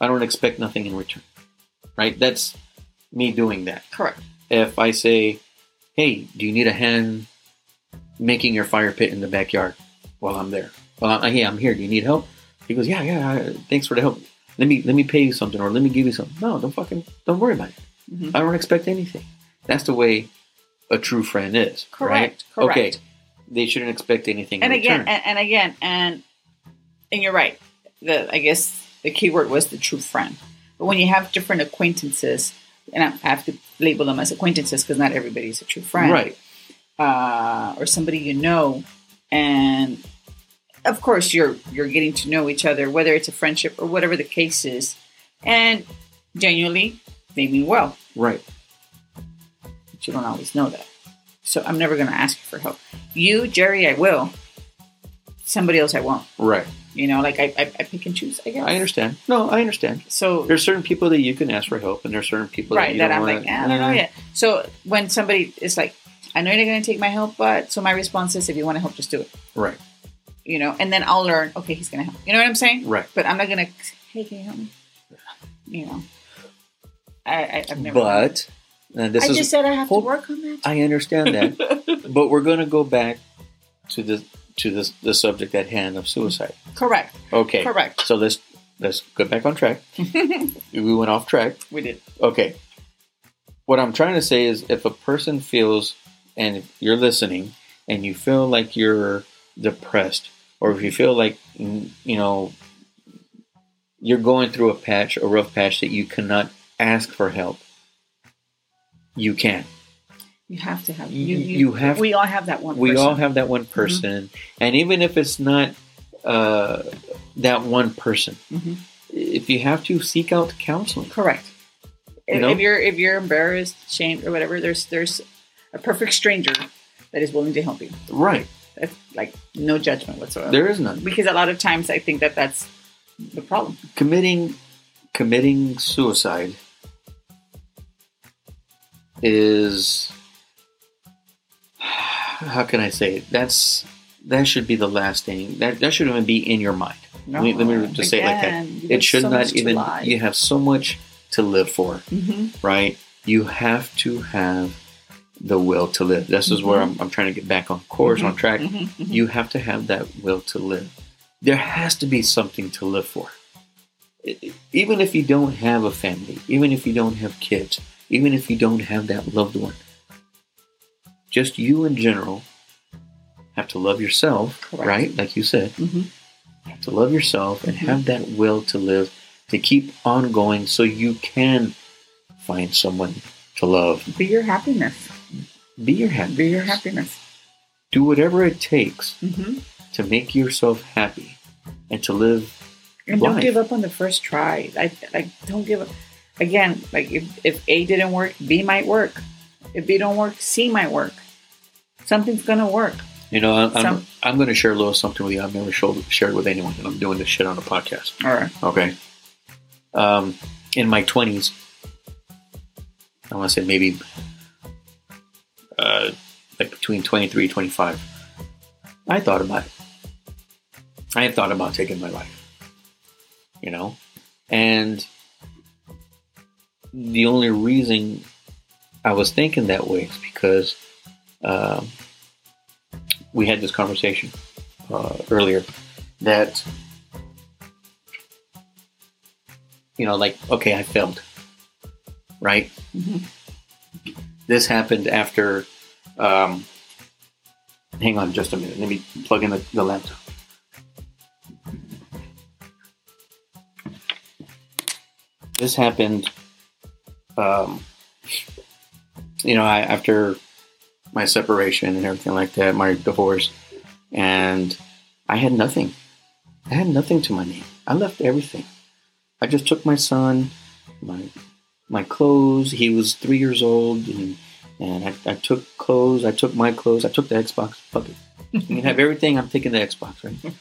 I don't expect nothing in return, right? That's me doing that Correct. if I say, "Hey, do you need a hand making your fire pit in the backyard?" While I'm there, well, hey, I'm here. Do you need help? He goes, "Yeah, yeah. Thanks for the help. Let me let me pay you something, or let me give you something." No, don't fucking don't worry about it. Mhm. I don't expect anything. That's the way a true friend is. Correct. Right? Correct. Okay. They shouldn't expect anything. and in again, return. and, and again, and and you're right. The I guess the key word was the true friend. But when you have different acquaintances, and I have to label them as acquaintances because not everybody's a true friend, right. Uh, or somebody you know, and of course you're you're getting to know each other, whether it's a friendship or whatever the case is, and genuinely they mean well. Right. but you don't always know that. So I'm never going to ask you for help. You, Jerry, I will. Somebody else, I won't. Right. You know, like I, I, I pick and choose. I guess. I understand. No, I understand. So There's certain people that you can ask for help, and there's certain people that right you that don't I'm wanna, like, "Eh, I don't know yet. So when somebody is like, I know you're not going to take my help, but so my response is, if you want to help, just do it. Right, You know, and then I'll learn. Okay, he's going to help. You know what I'm saying? right. But I'm not going to. Hey, can you help me? You know, I, I I've never. But and this I is just said I have hold- to work on that. I understand that, but we're going to go back to the to this the subject at hand of suicide. Correct. Okay, Correct. So let's let's get back on track. we went off track. We did. Okay. What I'm trying to say is if a person feels, and you're listening, and you feel like you're depressed, or if you feel like, you know, you're going through a patch, a rough patch that you cannot ask for help, you can. You have to have. You- You, you, you have- We all have that one. We person. all have that one person. And even if it's not uh, that one person, Mhm. if you have to seek out counseling, Correct. You If, know? if you're if you're embarrassed, shamed, or whatever, there's there's a perfect stranger that is willing to help you. right? That's like no judgment whatsoever. There is none. because a lot of times I think that that's the problem. committing committing suicide is how can I say it? That's that should be the last thing. That that shouldn't even be in your mind. let, me, let me just say it like that. Again, It should so not even. You have so much to live for, Mhm. right? You have to have the will to live. This is where I'm, I'm trying to get back on course, on track. Mhm, mhm. You have to have that will to live. There has to be something to live for. Even if you don't have a family, even if you don't have kids, even if you don't have that loved one, just you in general have to love yourself, Correct. right? Like you said, Mhm. you have to love yourself and Mhm. have that will to live, to keep on going so you can find someone to love. Be your happiness. Be your happy. Be your happiness. Do whatever it takes hmm to make yourself happy and to live And don't give up on the first try. Like, like don't give up. Again, like if, if A didn't work, B might work. If B don't work, C might work. Something's gonna work. You know, I'm, I'm, Some- I'm going to share a little something with you. I've never shared with anyone, and I'm doing this shit on a podcast. All right. Okay. Um, in my 20s, I want to say maybe uh, like between 23 and 25, I thought about it. I had thought about taking my life. You know? And the only reason I was thinking that way is because um, we had this conversation uh, earlier that you know like okay i failed right Mhm. This happened after um, hang on just a minute. Let me plug in the, the laptop. This happened um, you know I, after my separation and everything like that my divorce and i had nothing. I had nothing to my name. I left everything. I just took my son my my clothes he was three years old and and I, I took clothes i took my clothes i took the xbox fuck it you can have everything i'm taking the xbox right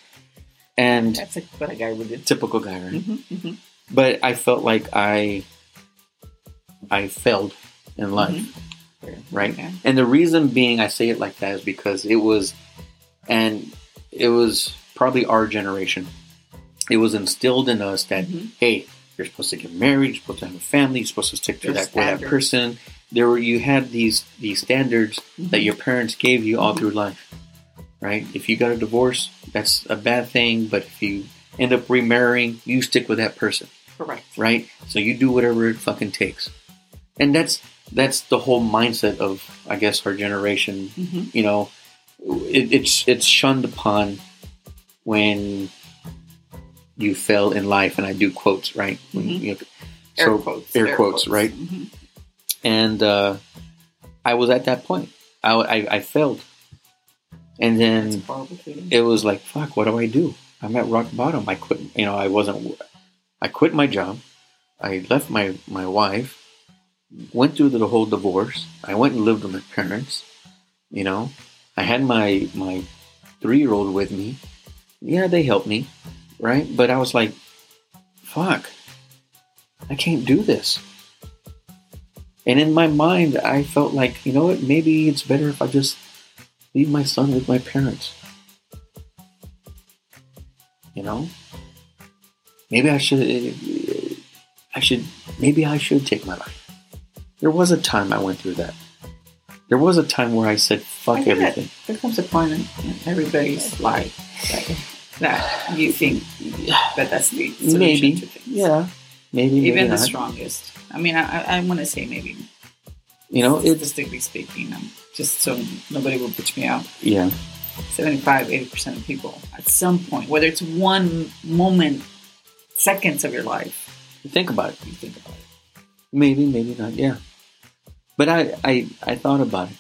and That's like what a guy would do. typical guy right hmm hmm but i felt like i i failed in life right? Okay. And the reason being I say it like that is because it was, and it was probably our generation. It was instilled in us that Mhm. hey, you're supposed to get married, you're supposed to have a family, you're supposed to stick to There's that that person. There were you had these these standards that Mhm. your parents gave you all Mhm. through life, right? If you got a divorce, that's a bad thing. But if you end up remarrying, you stick with that person Correct. right? So you do whatever it fucking takes, and that's that's the whole mindset of I guess our generation. hmm You know, it, it's it's shunned upon when you fail in life, and I do quotes right. When Mhm. you- Air so quotes. air quotes, right? hmm and uh, I was at that point. I, I, I failed, and then It's a horrible feeling. it was like, fuck, what do I do? I'm at rock bottom. I quit. You know, I wasn't. I quit my job. I left my my wife. Went through the whole divorce. I went and lived with my parents. You know, I had my my three year old with me. Yeah, they helped me. Right? But I was like, fuck, I can't do this. And in my mind, I felt like, you know what, maybe it's better if I just leave my son with my parents. You know? Maybe I should, I should, maybe I should take my life. There was a time I went through that. There was a time where I said, fuck I everything. There comes a point in, everybody's life that you think that that's the solution Maybe. to things. Yeah. Maybe, maybe Even the not. strongest. I mean, I, I, want to say maybe, You know, statistically speaking, um, just so nobody will pitch me out, yeah. 75, 80% of people at some point, whether it's one moment, seconds of your life, You Think about it. you think about it. Maybe, maybe not. Yeah, but I, I, I thought about it.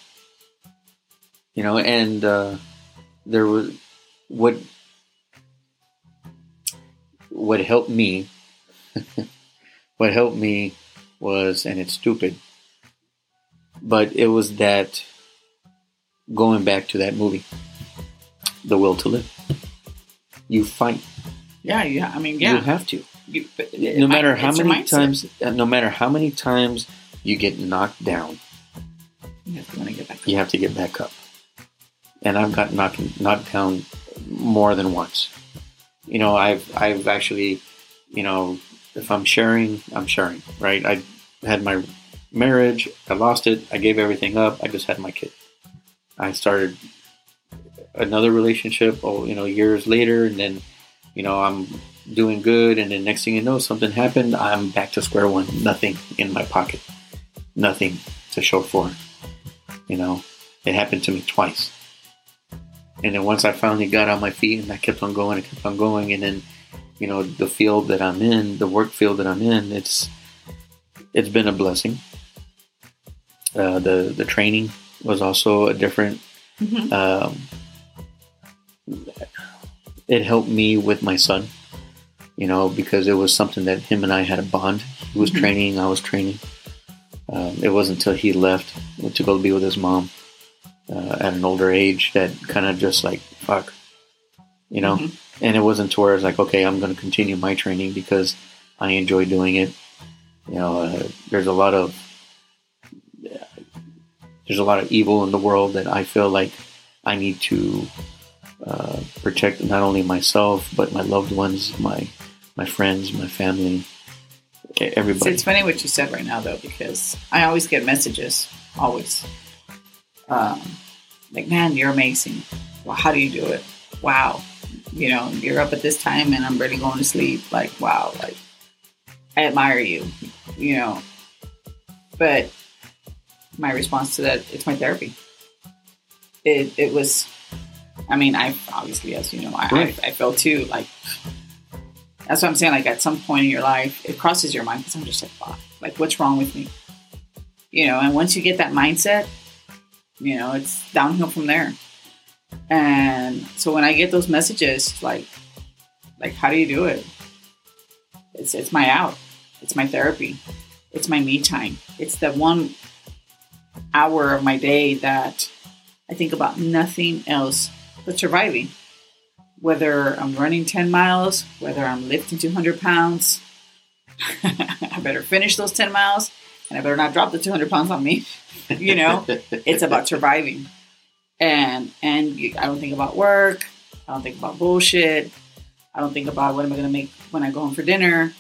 You know, and uh, there was what what helped me. what helped me was, and it's stupid, but it was that going back to that movie, The Will to Live. You fight. Yeah, yeah. I mean, yeah. You have to You, no matter how many times uh, no matter how many times you get knocked down you have to to get back. you have to get back up and i've got knocked knocked down more than once you know i've i've actually you know if i'm sharing i'm sharing right? I had my marriage i lost it i gave everything up i just had my kid. I started another relationship oh you know years later and then you know i'm doing good and then next thing you know something happened i'm back to square one. Nothing in my pocket. Nothing to show for you know it happened to me twice and then once i finally got on my feet and i kept on going and kept on going and then you know the field that i'm in the work field that i'm in it's it's been a blessing uh, the the training was also a different Mhm. um, it helped me with my son you know because it was something that him and i had a bond he was Mhm. training i was training um, it wasn't until he left to go be with his mom uh, at an older age that kind of just like fuck you know Mhm. and it wasn't to where I was like okay i'm going to continue my training because i enjoy doing it you know uh, there's a lot of there's a lot of evil in the world that i feel like i need to uh, protect not only myself but my loved ones my my friends my family e- So everybody it's funny what you said right now, though, because I always get messages, always. Um, like, man, you're amazing. Well, how do you do it? Wow. You know, you're up at this time and I'm ready going to sleep. Like, wow. Like, I admire you, you know. But my response to that, it's my therapy. It, it was, I mean, I obviously, as you know, I, Right. I, I felt too, like, that's what I'm saying. Like at some point in your life, it crosses your mind because I'm just like, wow, like what's wrong with me? You know, and once you get that mindset, you know, it's downhill from there. And so when I get those messages, like, like how do you do it? It's it's my out. It's my therapy. It's my me time. It's the one hour of my day that I think about nothing else but surviving whether I'm running 10 miles, whether I'm lifting 200 pounds, I better finish those 10 miles and I better not drop the 200 pounds on me. You know, it's about surviving. And and I don't think about work. I don't think about bullshit. I don't think about what am I going to make when I go home for dinner.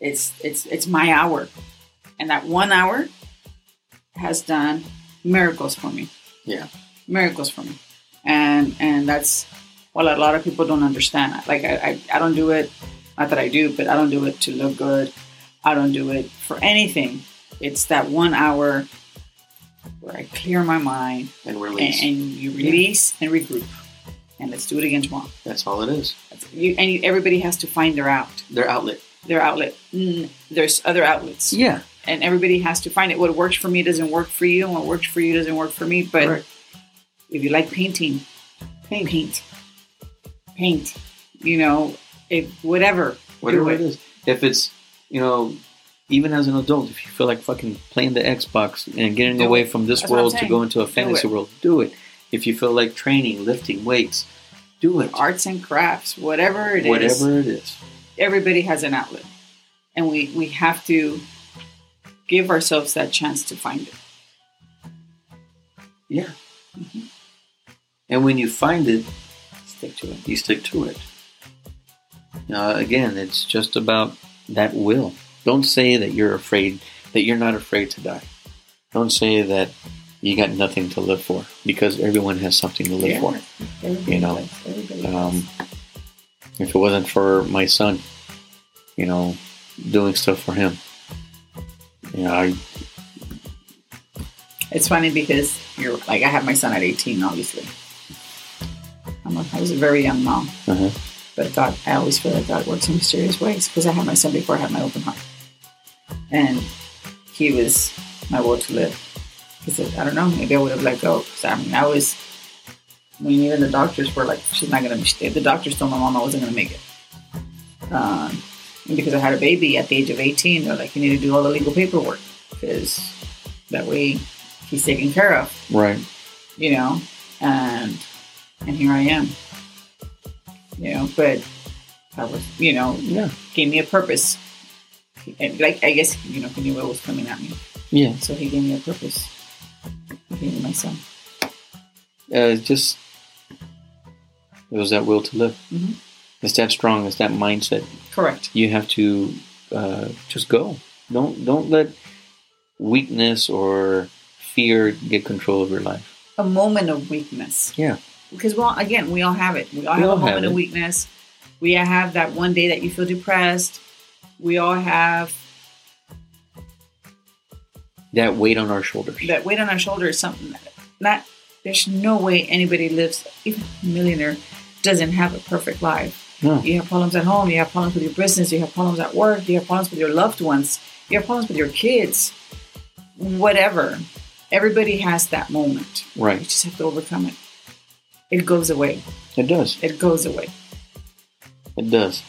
It's it's it's my hour. And that 1 hour has done miracles for me. Yeah. Miracles for me. And and that's well, a lot of people don't understand. Like I, I, I don't do it, not that I do, but I don't do it to look good. I don't do it for anything. It's that one hour where I clear my mind and and, release and you release and regroup, and let's do it again tomorrow. that's all it is You, and you, everybody has to find their out, their outlet their outlet. Mm, there's other outlets, yeah and everybody has to find it. What works for me doesn't work for you, and what works for you doesn't work for me. But Right. if you like painting, paint, paint, paint. You know, if whatever, whatever do it is. If it's, you know, even as an adult, if you feel like fucking playing the Xbox and getting Do away it. from this That's world to go into a fantasy it. world, do it. If you feel like training, lifting weights, Do it. arts and crafts, whatever it is. Whatever it is. Everybody has an outlet, and we we have to give ourselves that chance to find it. Yeah. And when you find it, Stick to it. you stick to it. Uh, again, it's just about that will. Don't say that you're afraid, that you're not afraid to die. Don't say that you got nothing to live for, because everyone has something to live for. Everybody You know, does. Everybody does. Um, if it wasn't for my son, you know, doing stuff for him, you know, I, It's funny because you're like I have my son at 18, obviously. I'm a, I was a very young mom, uh but God, I always feel like God works in mysterious ways because I had my son before I had my open heart, and he was my will to live. Because I don't know, maybe I would have let go. 'Cause, I mean, I was. I mean, even the doctors were like, "She's not gonna." The doctors told my mom I wasn't gonna make it. Um, and because I had a baby at the age of 18, they're like, "You need to do all the legal paperwork because that way he's taken care of." right, you know, and and here I am, you know. But I was, you know, yeah, gave me a purpose. And like I guess you know, he knew what was coming at me, yeah. so he gave me a purpose. He gave me my son. Uh, just it was that will to live. Mhm. It's that strong. It's that mindset. Correct. You have to uh, just go. Don't don't let weakness or fear get control of your life. A moment of weakness. Yeah. Because well, again, we all have it. We all We have all a moment of weakness. We have that one day that you feel depressed. We all have That weight on our shoulders. that weight on our shoulder is something that not there's no way anybody lives even a millionaire doesn't have a perfect life No. you have problems at home you have problems with your business you have problems at work you have problems with your loved ones you have problems with your kids whatever everybody has that moment Right. you just have to overcome it it goes away It does. it goes away It does.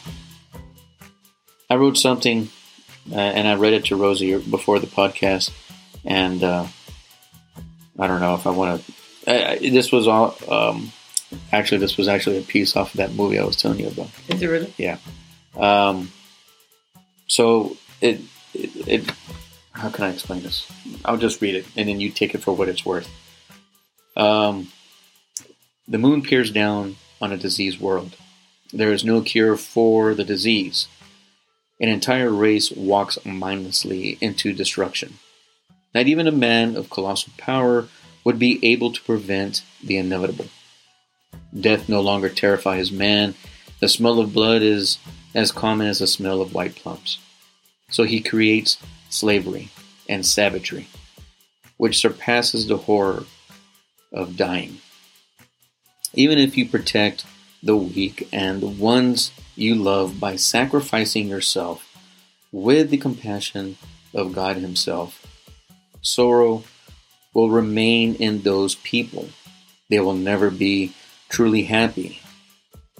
I wrote something, uh, and I read it to Rosie before the podcast, and uh, I don't know if I want to. This was all. Um, actually, this was actually a piece off of that movie I was telling you about. is it really Yeah. Um, so it, it, it. How can I explain this? I'll just read it, and then you take it for what it's worth. Um, the moon peers down on a diseased world. There is no cure for the disease. An entire race walks mindlessly into destruction. Not even a man of colossal power would be able to prevent the inevitable. Death no longer terrifies man. The smell of blood is as common as the smell of white plums. So he creates slavery and savagery, which surpasses the horror of dying. Even if you protect the weak and the ones you love by sacrificing yourself with the compassion of God Himself, sorrow will remain in those people. They will never be truly happy.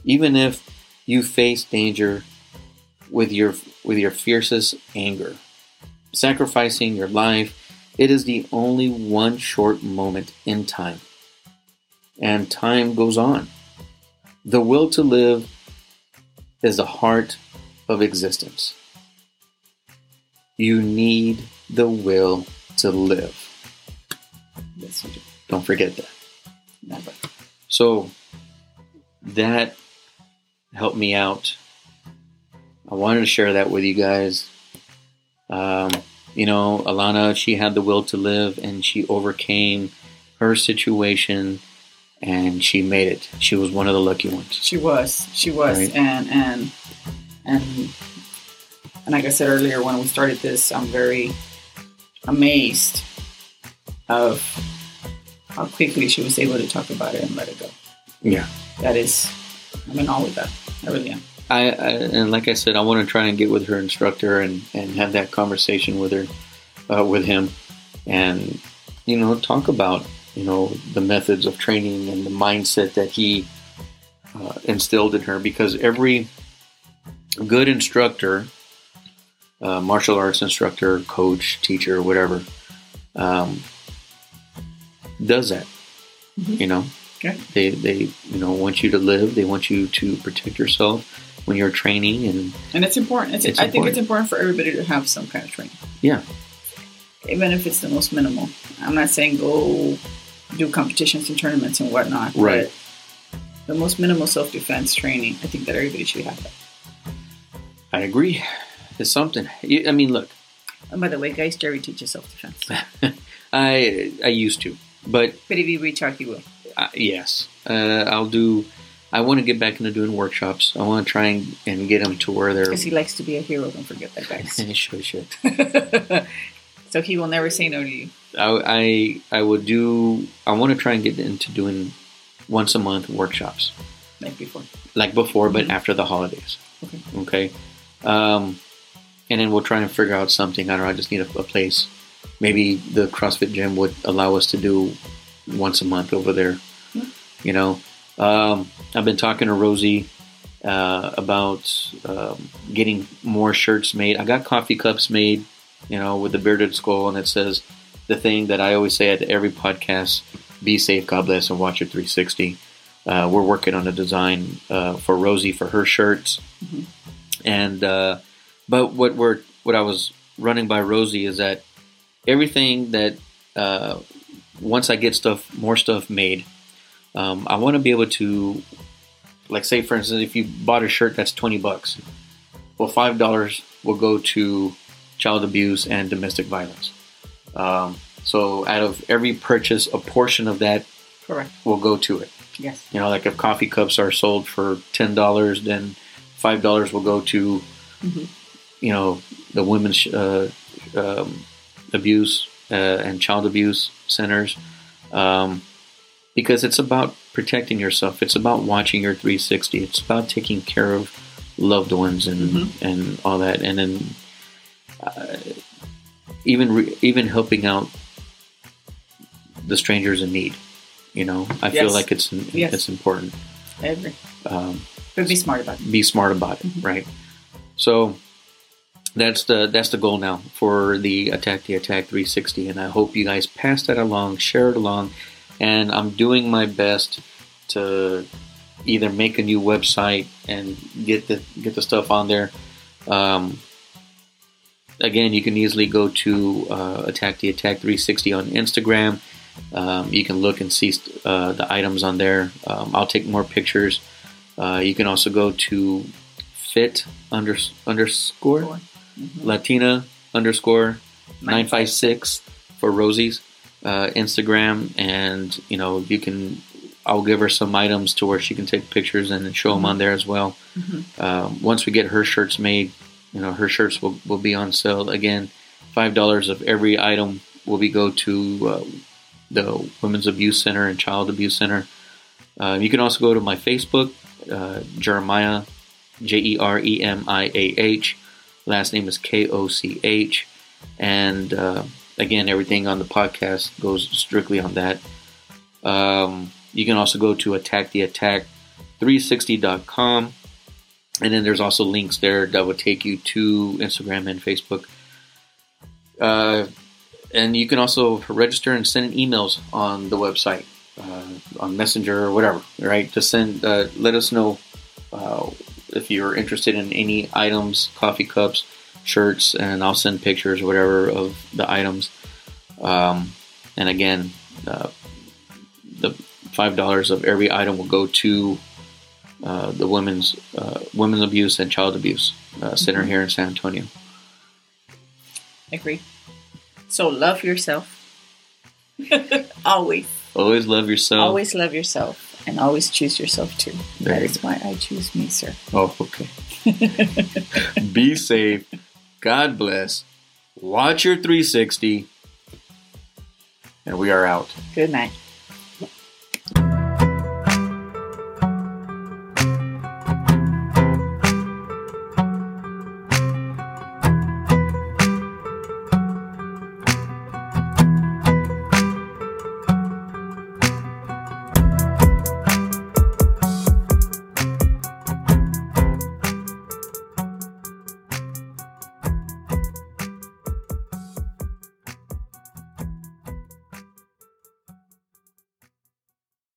Even if you face danger with your with your fiercest anger, sacrificing your life, it is the only one short moment in time. And time goes on. The will to live is the heart of existence. You need the will to live. do Don't forget that. never So that helped me out. I wanted to share that with you guys. Um, you know, Alana, she had the will to live and she overcame her situation and she made it. She was one of the lucky ones. She was. She was. Right. And and and and like I said earlier when we started this, I'm very amazed of how quickly she was able to talk about it and let it go. Yeah. That is I'm in awe with that. I really am. I, I and like I said, I want to try and get with her instructor and and have that conversation with her, uh, with him, and you know talk about you know the methods of training and the mindset that he uh, instilled in her because every good instructor, uh, martial arts instructor, coach, teacher, whatever, um, does that. Mhm. You know, Okay. They they you know want you to live. They want you to protect yourself when you're training and And it's important. It's, It's I think it's important for everybody to have some kind of training. Yeah. Even if it's the most minimal. I'm not saying go do competitions and tournaments and whatnot. Right. The most minimal self defense training, I think that everybody should have that. I agree. It's something. I mean, look, And by the way, guys, Jerry teaches self defense. I I used to, but but if you reach out, he will. uh, yes, uh, I'll do. I want to get back into doing workshops. I want to try and, and get them to where they're. Because he likes to be a hero. Don't forget that, guys. sure, sure. so he will never say no to you. I, I I would do. I want to try and get into doing once a month workshops, Like before. like before, but Mhm. after the holidays. Okay. Okay. Um, and then we'll try and figure out something. I don't know. I just need a, a place. Maybe the CrossFit gym would allow us to do once a month over there. Yeah. You know, um, I've been talking to Rosie uh, about um, getting more shirts made. I got coffee cups made, you know, with the bearded skull, and it says the thing that I always say at every podcast: "Be safe, God bless, and watch your 360." Uh, we're working on a design uh, for Rosie for her shirts, Mhm. and uh, but what we're what I was running by Rosie is that everything that uh, once I get stuff more stuff made, um, I want to be able to like say for instance if you bought a shirt that's 20 bucks well five dollars will go to child abuse and domestic violence um, so out of every purchase a portion of that Correct. will go to it Yes. you know like if coffee cups are sold for ten dollars then five dollars will go to Mhm. you know the women's uh, um, abuse uh, and child abuse centers um, because it's about protecting yourself it's about watching your 360 it's about taking care of loved ones and Mhm. and all that and then uh, even re- even helping out the strangers in need you know i feel like it's Yes. it's important I agree. um, But be smart about it. be smart about it, Mhm. right? So that's the that's the goal now for the Attack the Attack 360, and I hope you guys pass that along, share it along, and I'm doing my best to either make a new website and get the get the stuff on there. Um, again, you can easily go to uh, Attack the Attack 360 on Instagram. Um, you can look and see uh, the items on there. Um, I'll take more pictures. Uh, you can also go to fit under, underscore Mhm. Latina underscore nine five six for Rosie's uh, Instagram, and you know you can. I'll give her some items to where she can take pictures and show them on there as well. Mhm. Um, once we get her shirts made, you know her shirts will, will be on sale again. Five dollars of every item will be go to uh, the Women's Abuse Center and Child Abuse Center. Uh, you can also go to my Facebook, uh, Jeremiah, J E R E M I A H. Last name is K O C H. And uh, again, everything on the podcast goes strictly on that. Um, you can also go to attacktheattack360.com. And then there's also links there that will take you to Instagram and Facebook. Uh, and you can also register and send emails on the website, uh, on Messenger or whatever, right? To send, uh, let us know uh, if you're interested in any items, coffee cups, shirts, and I'll send pictures or whatever of the items. Um, and again, uh, the five dollars of every item will go to uh, the women's uh, women's abuse and child abuse uh, center here in San Antonio. Agree. So love yourself. always. Always love yourself. Always love yourself. And always choose yourself too. There That you is why I choose me, sir. Oh, okay. Be safe. God bless. Watch your 360. And we are out. Good night.